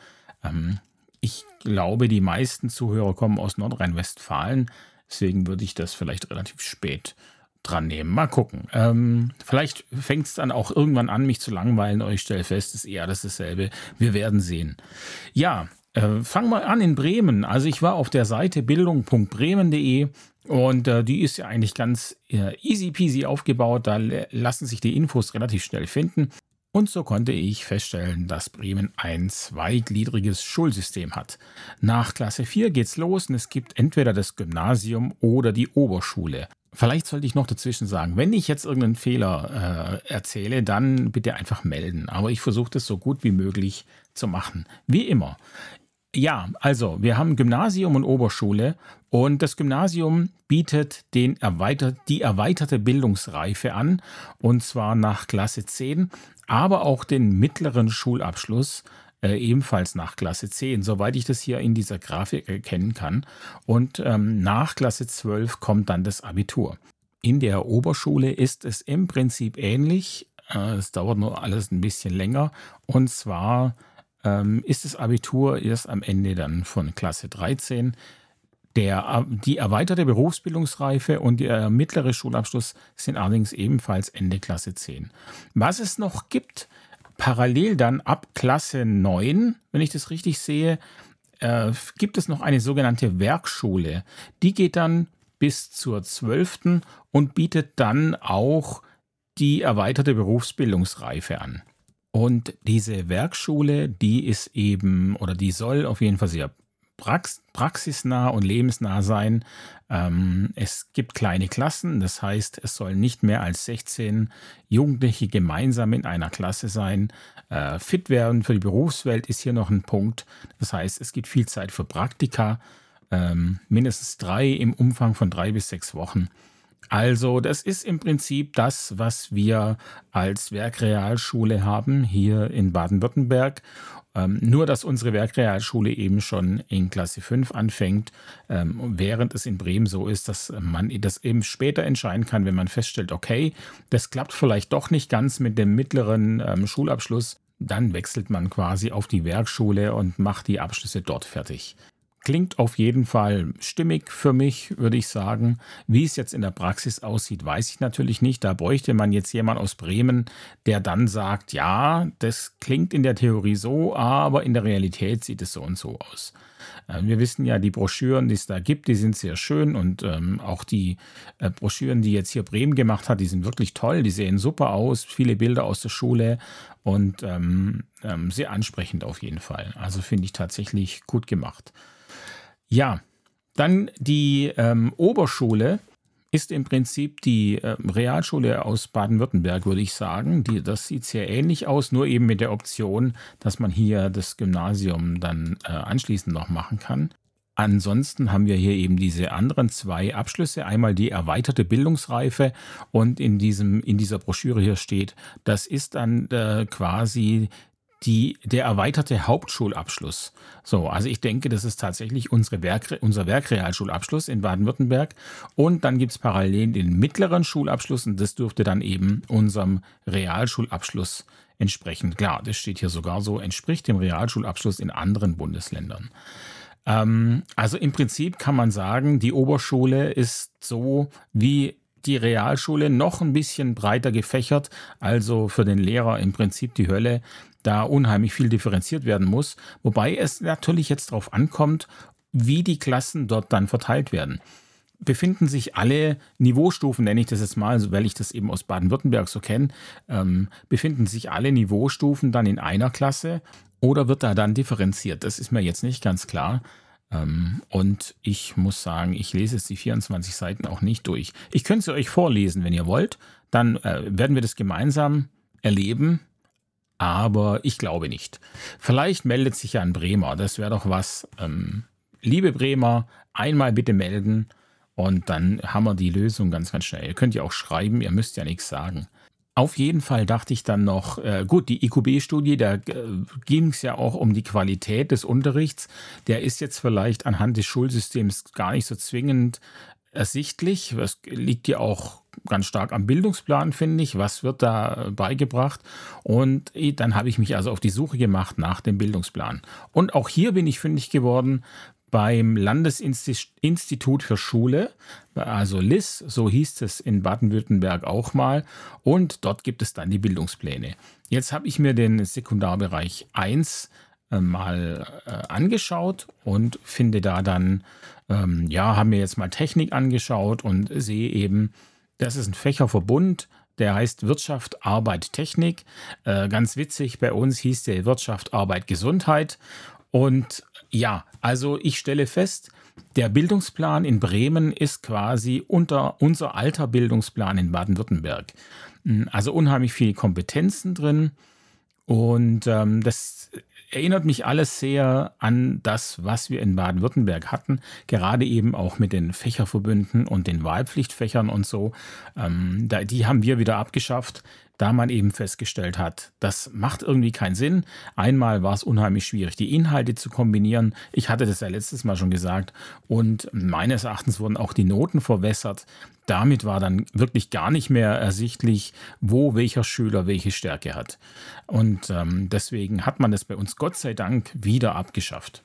Ähm, ich glaube, die meisten Zuhörer kommen aus Nordrhein-Westfalen. Deswegen würde ich das vielleicht relativ spät dran nehmen. Mal gucken. Ähm, vielleicht fängt es dann auch irgendwann an, mich zu langweilen. Ich stelle fest, es ist eher alles dasselbe. Wir werden sehen. Ja, äh, fangen wir an in Bremen. Also ich war auf der Seite bildung.bremen.de und äh, die ist ja eigentlich ganz äh, easy peasy aufgebaut. Da lassen sich die Infos relativ schnell finden. Und so konnte ich feststellen, dass Bremen ein zweigliedriges Schulsystem hat. Nach Klasse 4 geht's los und es gibt entweder das Gymnasium oder die Oberschule. Vielleicht sollte ich noch dazwischen sagen, wenn ich jetzt irgendeinen Fehler äh, erzähle, dann bitte einfach melden. Aber ich versuche das so gut wie möglich zu machen. Wie immer. Ja, also wir haben Gymnasium und Oberschule und das Gymnasium bietet den erweitert, die erweiterte Bildungsreife an und zwar nach Klasse 10, aber auch den mittleren Schulabschluss äh, ebenfalls nach Klasse 10, soweit ich das hier in dieser Grafik erkennen kann. Und ähm, nach Klasse 12 kommt dann das Abitur. In der Oberschule ist es im Prinzip ähnlich. Äh, es dauert nur alles ein bisschen länger und zwar ist das Abitur erst am Ende dann von Klasse 13. Der, die erweiterte Berufsbildungsreife und der mittlere Schulabschluss sind allerdings ebenfalls Ende Klasse 10. Was es noch gibt, parallel dann ab Klasse 9, wenn ich das richtig sehe, äh, gibt es noch eine sogenannte Werkschule. Die geht dann bis zur 12. und bietet dann auch die erweiterte Berufsbildungsreife an. Und diese Werkschule, die ist eben oder die soll auf jeden Fall sehr prax praxisnah und lebensnah sein. Ähm, es gibt kleine Klassen, das heißt, es sollen nicht mehr als 16 Jugendliche gemeinsam in einer Klasse sein. Äh, fit werden für die Berufswelt ist hier noch ein Punkt. Das heißt, es gibt viel Zeit für Praktika. ähm, mindestens drei im Umfang von drei bis sechs Wochen. Also das ist im Prinzip das, was wir als Werkrealschule haben hier in Baden-Württemberg. Ähm, nur, dass unsere Werkrealschule eben schon in Klasse 5 anfängt, ähm, während es in Bremen so ist, dass man das eben später entscheiden kann, wenn man feststellt, okay, das klappt vielleicht doch nicht ganz mit dem mittleren ähm, Schulabschluss, dann wechselt man quasi auf die Werkschule und macht die Abschlüsse dort fertig. Klingt auf jeden Fall stimmig für mich, würde ich sagen. Wie es jetzt in der Praxis aussieht, weiß ich natürlich nicht. Da bräuchte man jetzt jemand aus Bremen, der dann sagt, ja, das klingt in der Theorie so, aber in der Realität sieht es so und so aus. Äh, wir wissen ja, die Broschüren, die es da gibt, die sind sehr schön und ähm, auch die äh, Broschüren, die jetzt hier Bremen gemacht hat, die sind wirklich toll, die sehen super aus, viele Bilder aus der Schule und ähm, ähm, sehr ansprechend auf jeden Fall. Also finde ich tatsächlich gut gemacht. Ja, dann die ähm, Oberschule ist im Prinzip die äh, Realschule aus Baden-Württemberg, würde ich sagen. Die, das sieht sehr ähnlich aus, nur eben mit der Option, dass man hier das Gymnasium dann äh, anschließend noch machen kann. Ansonsten haben wir hier eben diese anderen zwei Abschlüsse. Einmal die erweiterte Bildungsreife und in, diesem, in dieser Broschüre hier steht, das ist dann äh, quasi die, der erweiterte Hauptschulabschluss. So, also ich denke, das ist tatsächlich unsere Werk, unser Werkrealschulabschluss in Baden-Württemberg. Und dann gibt es parallel den mittleren Schulabschluss und das dürfte dann eben unserem Realschulabschluss entsprechen. Klar, das steht hier sogar so, entspricht dem Realschulabschluss in anderen Bundesländern. Ähm, also im Prinzip kann man sagen, die Oberschule ist so wie die Realschule noch ein bisschen breiter gefächert, also für den Lehrer im Prinzip die Hölle, da unheimlich viel differenziert werden muss, wobei es natürlich jetzt darauf ankommt, wie die Klassen dort dann verteilt werden. Befinden sich alle Niveaustufen, nenne ich das jetzt mal, weil ich das eben aus Baden-Württemberg so kenne, ähm, befinden sich alle Niveaustufen dann in einer Klasse oder wird da dann differenziert? Das ist mir jetzt nicht ganz klar. Ähm, und ich muss sagen, ich lese jetzt die 24 Seiten auch nicht durch. Ich könnte sie euch vorlesen, wenn ihr wollt. Dann äh, werden wir das gemeinsam erleben. Aber ich glaube nicht. Vielleicht meldet sich ja ein Bremer. Das wäre doch was. Ähm, liebe Bremer, einmal bitte melden. Und dann haben wir die Lösung ganz, ganz schnell. Ihr könnt ja auch schreiben, ihr müsst ja nichts sagen. Auf jeden Fall dachte ich dann noch, äh, gut, die IQB-Studie, da äh, ging es ja auch um die Qualität des Unterrichts. Der ist jetzt vielleicht anhand des Schulsystems gar nicht so zwingend ersichtlich. Es liegt ja auch ganz stark am Bildungsplan, finde ich. Was wird da beigebracht? Und dann habe ich mich also auf die Suche gemacht nach dem Bildungsplan. Und auch hier bin ich fündig geworden beim Landesinstitut für Schule, also LIS, so hieß es in Baden-Württemberg auch mal. Und dort gibt es dann die Bildungspläne. Jetzt habe ich mir den Sekundarbereich 1 äh, mal äh, angeschaut und finde da dann, ähm, ja, haben mir jetzt mal Technik angeschaut und sehe eben, das ist ein Fächerverbund, der heißt Wirtschaft, Arbeit, Technik. Äh, ganz witzig, bei uns hieß der Wirtschaft, Arbeit, Gesundheit. Und ja, also ich stelle fest, der Bildungsplan in Bremen ist quasi unter unser alter Bildungsplan in Baden-Württemberg. Hm, also unheimlich viele Kompetenzen drin. Und ähm, das erinnert mich alles sehr an das, was wir in Baden-Württemberg hatten, gerade eben auch mit den Fächerverbünden und den Wahlpflichtfächern und so. Ähm, da, die haben wir wieder abgeschafft da man eben festgestellt hat, das macht irgendwie keinen Sinn. Einmal war es unheimlich schwierig, die Inhalte zu kombinieren. Ich hatte das ja letztes Mal schon gesagt. Und meines Erachtens wurden auch die Noten verwässert. Damit war dann wirklich gar nicht mehr ersichtlich, wo welcher Schüler welche Stärke hat. Und ähm, deswegen hat man das bei uns Gott sei Dank wieder abgeschafft.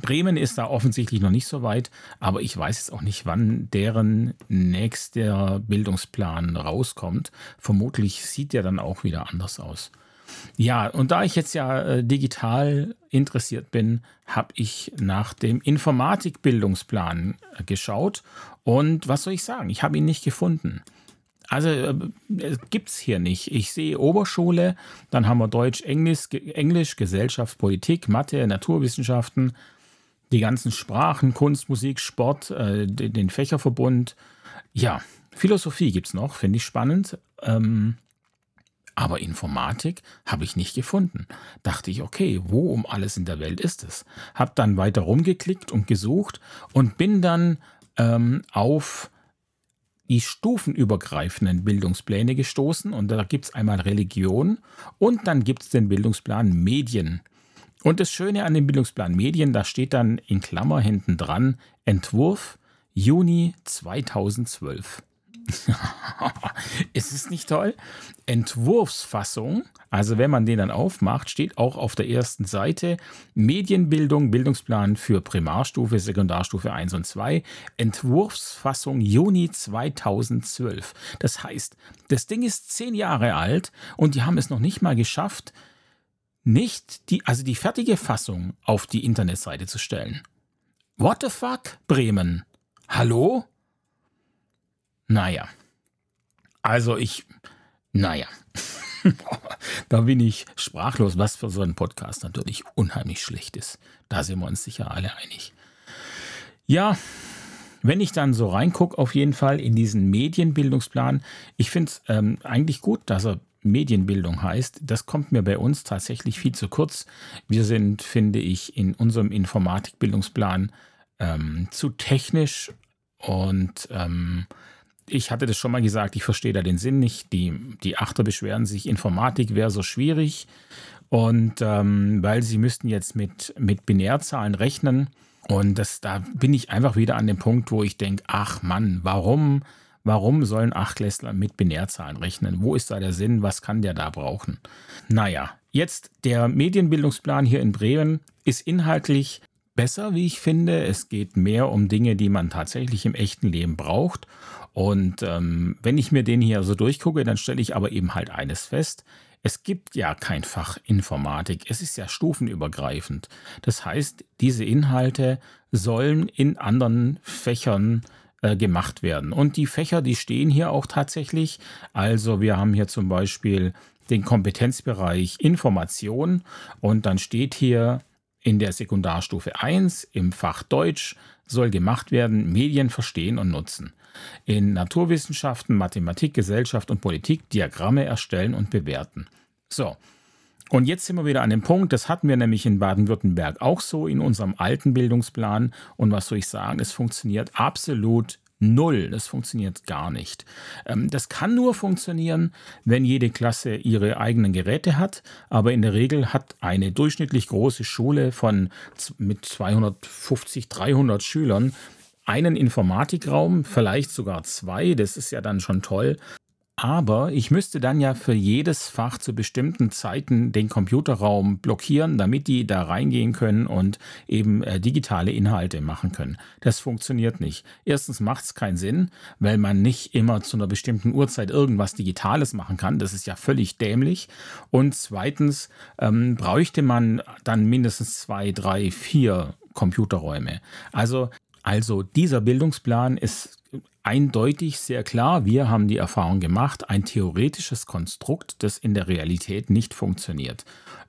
Bremen ist da offensichtlich noch nicht so weit, aber ich weiß jetzt auch nicht, wann deren nächster Bildungsplan rauskommt. Vermutlich sieht der dann auch wieder anders aus. Ja, und da ich jetzt ja äh, digital interessiert bin, habe ich nach dem Informatikbildungsplan äh, geschaut und was soll ich sagen? Ich habe ihn nicht gefunden. Also äh, gibt es hier nicht. Ich sehe Oberschule, dann haben wir Deutsch, Englisch, Englisch, Gesellschaft, Politik, Mathe, Naturwissenschaften, die ganzen Sprachen, Kunst, Musik, Sport, äh, den, Fächerverbund. Ja, Philosophie gibt es noch, finde ich spannend. Ähm, Aber Informatik habe ich nicht gefunden. Dachte ich, okay, wo um alles in der Welt ist es? Hab dann weiter rumgeklickt und gesucht und bin dann ähm, auf die stufenübergreifenden Bildungspläne gestoßen. Und da gibt es einmal Religion und dann gibt es den Bildungsplan Medien. Und das Schöne an dem Bildungsplan Medien, da steht dann in Klammer hinten dran Entwurf Juni 2012. ist es nicht toll? Entwurfsfassung, also wenn man den dann aufmacht, steht auch auf der ersten Seite Medienbildung, Bildungsplan für Primarstufe, Sekundarstufe 1 und 2, Entwurfsfassung Juni 2012. Das heißt, das Ding ist zehn Jahre alt und die haben es noch nicht mal geschafft, nicht die, also die fertige Fassung auf die Internetseite zu stellen. What the fuck, Bremen? Hallo? Naja. Also ich, naja. da bin ich sprachlos, was für so ein Podcast natürlich unheimlich schlecht ist. Da sind wir uns sicher alle einig. Ja, wenn ich dann so reingucke, auf jeden Fall in diesen Medienbildungsplan, ich finde es ähm, eigentlich gut, dass er Medienbildung heißt. Das kommt mir bei uns tatsächlich viel zu kurz. Wir sind, finde ich, in unserem Informatikbildungsplan ähm, zu technisch und ähm, ich hatte das schon mal gesagt, ich verstehe da den Sinn nicht. Die, die Achter beschweren sich, Informatik wäre so schwierig. Und ähm, weil sie müssten jetzt mit, mit Binärzahlen rechnen. Und das, da bin ich einfach wieder an dem Punkt, wo ich denke, ach Mann, warum, warum sollen Achtklässler mit Binärzahlen rechnen? Wo ist da der Sinn? Was kann der da brauchen? Naja, jetzt der Medienbildungsplan hier in Bremen ist inhaltlich besser, wie ich finde. Es geht mehr um Dinge, die man tatsächlich im echten Leben braucht. Und ähm, wenn ich mir den hier so durchgucke, dann stelle ich aber eben halt eines fest. Es gibt ja kein Fach Informatik. Es ist ja stufenübergreifend. Das heißt, diese Inhalte sollen in anderen Fächern äh, gemacht werden. Und die Fächer, die stehen hier auch tatsächlich. Also wir haben hier zum Beispiel den Kompetenzbereich Information und dann steht hier in der Sekundarstufe 1 im Fach Deutsch soll gemacht werden Medien verstehen und nutzen in Naturwissenschaften, Mathematik, Gesellschaft und Politik Diagramme erstellen und bewerten. So. Und jetzt sind wir wieder an dem Punkt, das hatten wir nämlich in Baden-Württemberg auch so in unserem alten Bildungsplan. Und was soll ich sagen, es funktioniert absolut null. Das funktioniert gar nicht. Ähm, das kann nur funktionieren, wenn jede Klasse ihre eigenen Geräte hat. Aber in der Regel hat eine durchschnittlich große Schule von mit 250, 300 Schülern einen Informatikraum, vielleicht sogar zwei, das ist ja dann schon toll. Aber ich müsste dann ja für jedes Fach zu bestimmten Zeiten den Computerraum blockieren, damit die da reingehen können und eben äh, digitale Inhalte machen können. Das funktioniert nicht. Erstens macht es keinen Sinn, weil man nicht immer zu einer bestimmten Uhrzeit irgendwas Digitales machen kann. Das ist ja völlig dämlich. Und zweitens ähm, bräuchte man dann mindestens zwei, drei, vier Computerräume. Also also dieser Bildungsplan ist eindeutig sehr klar. Wir haben die Erfahrung gemacht, ein theoretisches Konstrukt, das in der Realität nicht funktioniert.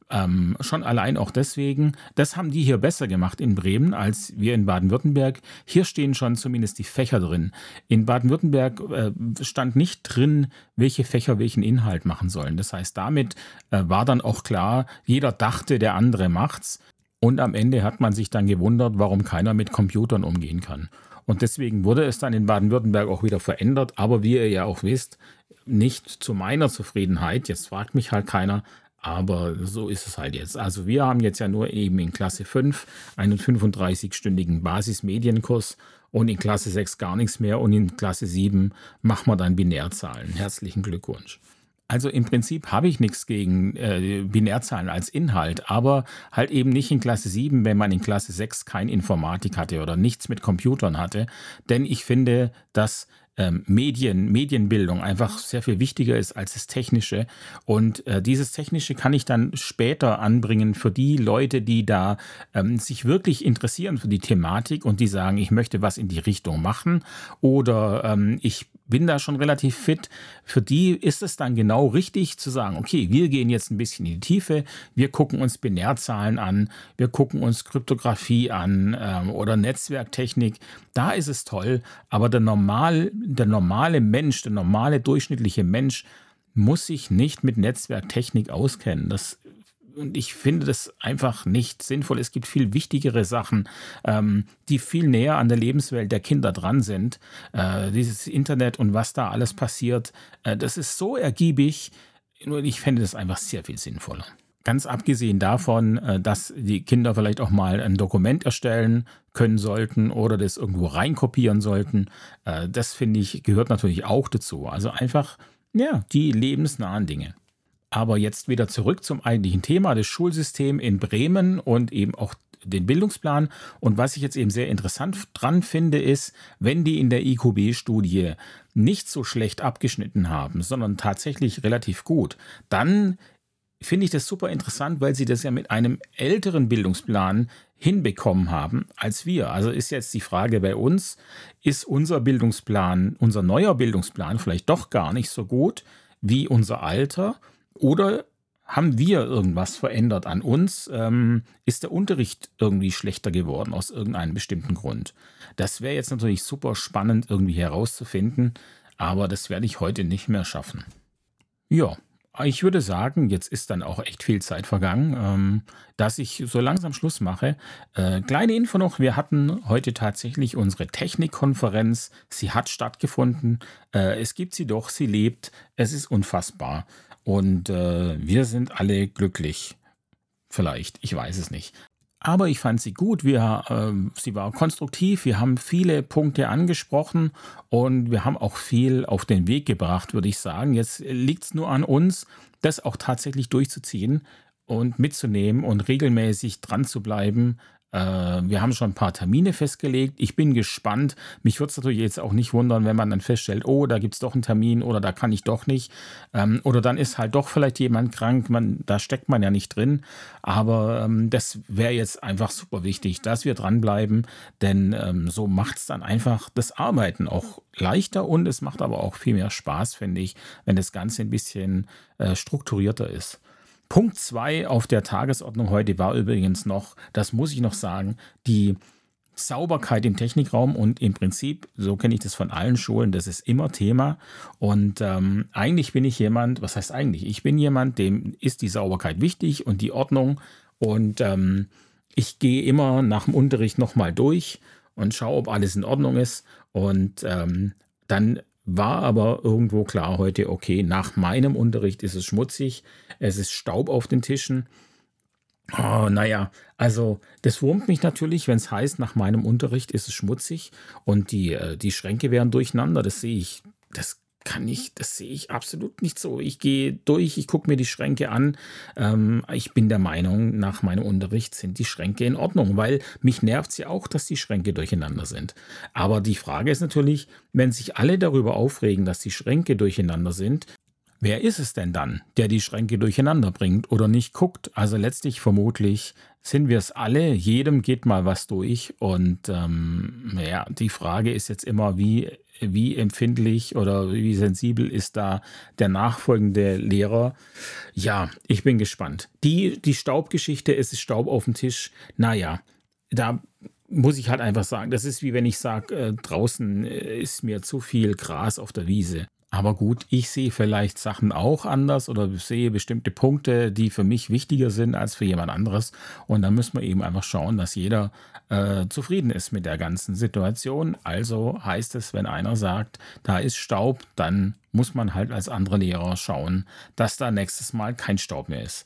Ähm, schon allein auch deswegen, das haben die hier besser gemacht in Bremen als wir in Baden-Württemberg. Hier stehen schon zumindest die Fächer drin. In Baden-Württemberg äh, stand nicht drin, welche Fächer welchen Inhalt machen sollen. Das heißt, damit äh, war dann auch klar, jeder dachte, der andere macht's. Und am Ende hat man sich dann gewundert, warum keiner mit Computern umgehen kann. Und deswegen wurde es dann in Baden-Württemberg auch wieder verändert. Aber wie ihr ja auch wisst, nicht zu meiner Zufriedenheit. Jetzt fragt mich halt keiner, aber so ist es halt jetzt. Also wir haben jetzt ja nur eben in Klasse 5 einen 35-stündigen Basismedienkurs und in Klasse 6 gar nichts mehr und in Klasse 7 machen wir dann Binärzahlen. Herzlichen Glückwunsch. Also im Prinzip habe ich nichts gegen äh, Binärzahlen als Inhalt, aber halt eben nicht in Klasse 7, wenn man in Klasse 6 kein Informatik hatte oder nichts mit Computern hatte. Denn ich finde, dass ähm, Medien, Medienbildung einfach sehr viel wichtiger ist als das Technische. Und äh, dieses Technische kann ich dann später anbringen für die Leute, die da ähm, sich wirklich interessieren für die Thematik und die sagen, ich möchte was in die Richtung machen oder ähm, ich bin da schon relativ fit. Für die ist es dann genau richtig zu sagen, okay, wir gehen jetzt ein bisschen in die Tiefe, wir gucken uns Binärzahlen an, wir gucken uns Kryptographie an ähm, oder Netzwerktechnik. Da ist es toll, aber der, normal, der normale Mensch, der normale durchschnittliche Mensch muss sich nicht mit Netzwerktechnik auskennen. Das und ich finde das einfach nicht sinnvoll. Es gibt viel wichtigere Sachen, ähm, die viel näher an der Lebenswelt der Kinder dran sind. Äh, dieses Internet und was da alles passiert, äh, das ist so ergiebig. Nur ich fände das einfach sehr viel sinnvoller. Ganz abgesehen davon, äh, dass die Kinder vielleicht auch mal ein Dokument erstellen können sollten oder das irgendwo reinkopieren sollten, äh, das finde ich gehört natürlich auch dazu. Also einfach, ja, die lebensnahen Dinge. Aber jetzt wieder zurück zum eigentlichen Thema, das Schulsystem in Bremen und eben auch den Bildungsplan. Und was ich jetzt eben sehr interessant dran finde, ist, wenn die in der IQB-Studie nicht so schlecht abgeschnitten haben, sondern tatsächlich relativ gut, dann finde ich das super interessant, weil sie das ja mit einem älteren Bildungsplan hinbekommen haben als wir. Also ist jetzt die Frage bei uns, ist unser Bildungsplan, unser neuer Bildungsplan vielleicht doch gar nicht so gut wie unser alter? Oder haben wir irgendwas verändert an uns? Ähm, ist der Unterricht irgendwie schlechter geworden aus irgendeinem bestimmten Grund? Das wäre jetzt natürlich super spannend irgendwie herauszufinden, aber das werde ich heute nicht mehr schaffen. Ja, ich würde sagen, jetzt ist dann auch echt viel Zeit vergangen, ähm, dass ich so langsam Schluss mache. Äh, kleine Info noch, wir hatten heute tatsächlich unsere Technikkonferenz. Sie hat stattgefunden. Äh, es gibt sie doch, sie lebt. Es ist unfassbar. Und äh, wir sind alle glücklich. Vielleicht, ich weiß es nicht. Aber ich fand sie gut. Wir, äh, sie war konstruktiv. Wir haben viele Punkte angesprochen und wir haben auch viel auf den Weg gebracht, würde ich sagen. Jetzt liegt es nur an uns, das auch tatsächlich durchzuziehen und mitzunehmen und regelmäßig dran zu bleiben, wir haben schon ein paar Termine festgelegt. Ich bin gespannt. Mich würde es natürlich jetzt auch nicht wundern, wenn man dann feststellt, oh, da gibt es doch einen Termin oder da kann ich doch nicht. Ähm, oder dann ist halt doch vielleicht jemand krank. Man, da steckt man ja nicht drin. Aber ähm, das wäre jetzt einfach super wichtig, dass wir dranbleiben. Denn ähm, so macht es dann einfach das Arbeiten auch leichter und es macht aber auch viel mehr Spaß, finde ich, wenn das Ganze ein bisschen äh, strukturierter ist. Punkt 2 auf der Tagesordnung heute war übrigens noch, das muss ich noch sagen, die Sauberkeit im Technikraum und im Prinzip, so kenne ich das von allen Schulen, das ist immer Thema. Und ähm, eigentlich bin ich jemand, was heißt eigentlich? Ich bin jemand, dem ist die Sauberkeit wichtig und die Ordnung. Und ähm, ich gehe immer nach dem Unterricht nochmal durch und schaue, ob alles in Ordnung ist. Und ähm, dann war aber irgendwo klar heute, okay, nach meinem Unterricht ist es schmutzig, es ist Staub auf den Tischen. Oh, naja, also das wurmt mich natürlich, wenn es heißt, nach meinem Unterricht ist es schmutzig und die, äh, die Schränke wären durcheinander. Das sehe ich, das kann ich, das sehe ich absolut nicht so. Ich gehe durch, ich gucke mir die Schränke an. Ähm, ich bin der Meinung, nach meinem Unterricht sind die Schränke in Ordnung, weil mich nervt es ja auch, dass die Schränke durcheinander sind. Aber die Frage ist natürlich, wenn sich alle darüber aufregen, dass die Schränke durcheinander sind, Wer ist es denn dann, der die Schränke durcheinander bringt oder nicht guckt? Also letztlich vermutlich sind wir es alle, jedem geht mal was durch. Und ähm, ja, die Frage ist jetzt immer, wie, wie empfindlich oder wie sensibel ist da der nachfolgende Lehrer? Ja, ich bin gespannt. Die, die Staubgeschichte, es ist Staub auf dem Tisch. Naja, da muss ich halt einfach sagen, das ist wie wenn ich sage, äh, draußen äh, ist mir zu viel Gras auf der Wiese. Aber gut, ich sehe vielleicht Sachen auch anders oder sehe bestimmte Punkte, die für mich wichtiger sind als für jemand anderes. Und da müssen wir eben einfach schauen, dass jeder äh, zufrieden ist mit der ganzen Situation. Also heißt es, wenn einer sagt, da ist Staub, dann muss man halt als anderer Lehrer schauen, dass da nächstes Mal kein Staub mehr ist.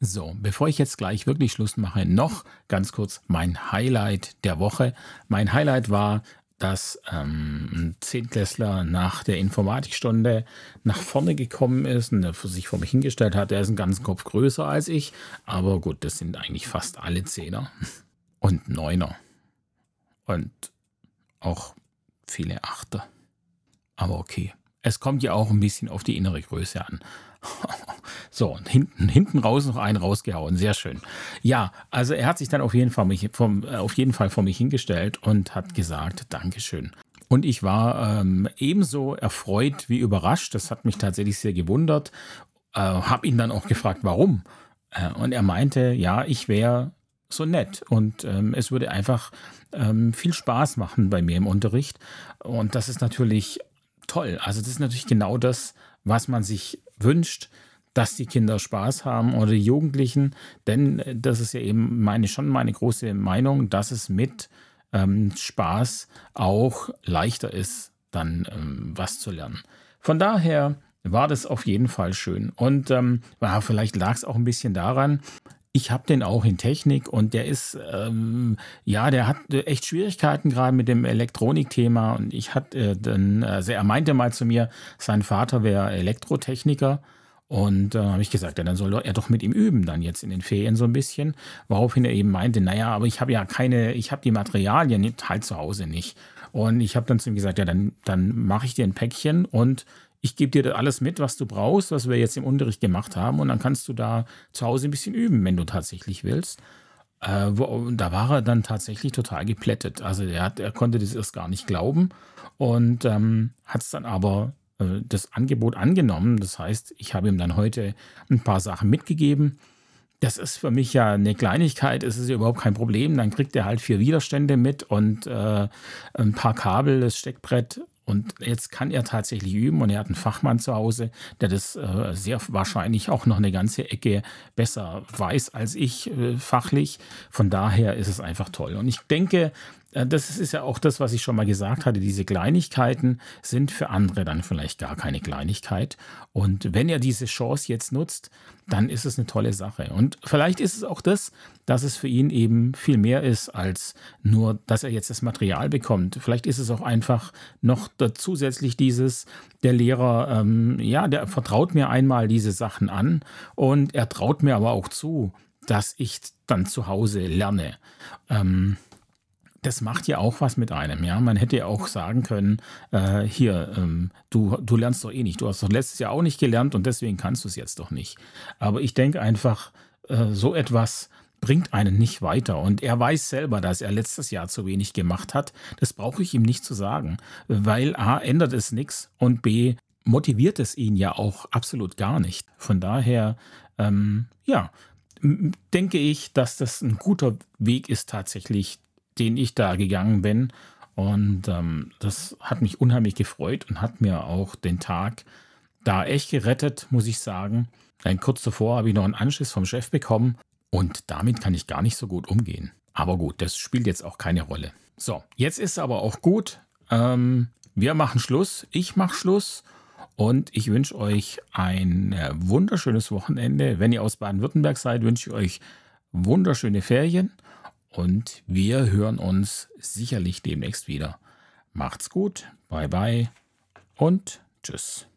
So, bevor ich jetzt gleich wirklich Schluss mache, noch ganz kurz mein Highlight der Woche. Mein Highlight war dass ähm, ein Zehntklässler nach der Informatikstunde nach vorne gekommen ist und für sich vor mich hingestellt hat. Er ist einen ganzen Kopf größer als ich, aber gut, das sind eigentlich fast alle Zehner und Neuner und auch viele Achter. Aber okay. Es kommt ja auch ein bisschen auf die innere Größe an. So, und hinten, hinten raus noch einen rausgehauen. Sehr schön. Ja, also er hat sich dann auf jeden Fall, mich, vom, äh, auf jeden Fall vor mich hingestellt und hat gesagt, Dankeschön. Und ich war ähm, ebenso erfreut wie überrascht. Das hat mich tatsächlich sehr gewundert. Äh, habe ihn dann auch gefragt, warum. Äh, und er meinte, ja, ich wäre so nett und ähm, es würde einfach ähm, viel Spaß machen bei mir im Unterricht. Und das ist natürlich toll. Also das ist natürlich genau das, was man sich wünscht, dass die Kinder Spaß haben oder die Jugendlichen, denn äh, das ist ja eben meine, schon meine große Meinung, dass es mit ähm, Spaß auch leichter ist, dann ähm, was zu lernen. Von daher war das auf jeden Fall schön. Und ähm, ja, vielleicht lag es auch ein bisschen daran, ich habe den auch in Technik und der ist, ähm, ja, der hat echt Schwierigkeiten gerade mit dem Elektronikthema. Und ich hatte äh, dann, also er meinte mal zu mir, sein Vater wäre Elektrotechniker. Und da äh, habe ich gesagt, ja, dann soll er doch mit ihm üben, dann jetzt in den Ferien so ein bisschen. Woraufhin er eben meinte, naja, aber ich habe ja keine, ich habe die Materialien halt zu Hause nicht. Und ich habe dann zu ihm gesagt, ja, dann, dann mache ich dir ein Päckchen und ich gebe dir alles mit, was du brauchst, was wir jetzt im Unterricht gemacht haben. Und dann kannst du da zu Hause ein bisschen üben, wenn du tatsächlich willst. Äh, wo, da war er dann tatsächlich total geplättet. Also er, hat, er konnte das erst gar nicht glauben und ähm, hat es dann aber äh, das Angebot angenommen. Das heißt, ich habe ihm dann heute ein paar Sachen mitgegeben. Das ist für mich ja eine Kleinigkeit, es ist ja überhaupt kein Problem. Dann kriegt er halt vier Widerstände mit und äh, ein paar Kabel, das Steckbrett und jetzt kann er tatsächlich üben und er hat einen Fachmann zu Hause, der das äh, sehr wahrscheinlich auch noch eine ganze Ecke besser weiß als ich äh, fachlich. Von daher ist es einfach toll. Und ich denke, das ist ja auch das, was ich schon mal gesagt hatte. Diese Kleinigkeiten sind für andere dann vielleicht gar keine Kleinigkeit. Und wenn er diese Chance jetzt nutzt, dann ist es eine tolle Sache. Und vielleicht ist es auch das, dass es für ihn eben viel mehr ist als nur, dass er jetzt das Material bekommt. Vielleicht ist es auch einfach noch zusätzlich dieses, der Lehrer, ähm, ja, der vertraut mir einmal diese Sachen an und er traut mir aber auch zu, dass ich dann zu Hause lerne. Ähm, das macht ja auch was mit einem, ja. Man hätte ja auch sagen können, äh, hier, ähm, du, du lernst doch eh nicht. Du hast doch letztes Jahr auch nicht gelernt und deswegen kannst du es jetzt doch nicht. Aber ich denke einfach, äh, so etwas bringt einen nicht weiter. Und er weiß selber, dass er letztes Jahr zu wenig gemacht hat. Das brauche ich ihm nicht zu sagen, weil A ändert es nichts und B motiviert es ihn ja auch absolut gar nicht. Von daher, ähm, ja, denke ich, dass das ein guter Weg ist tatsächlich, den ich da gegangen bin. Und ähm, das hat mich unheimlich gefreut und hat mir auch den Tag da echt gerettet, muss ich sagen. Ein kurz zuvor habe ich noch einen Anschiss vom Chef bekommen und damit kann ich gar nicht so gut umgehen. Aber gut, das spielt jetzt auch keine Rolle. So, jetzt ist aber auch gut. Ähm, wir machen Schluss. Ich mache Schluss. Und ich wünsche euch ein äh, wunderschönes Wochenende. Wenn ihr aus Baden-Württemberg seid, wünsche ich euch wunderschöne Ferien und wir hören uns sicherlich demnächst wieder. Macht's gut, bye bye und tschüss.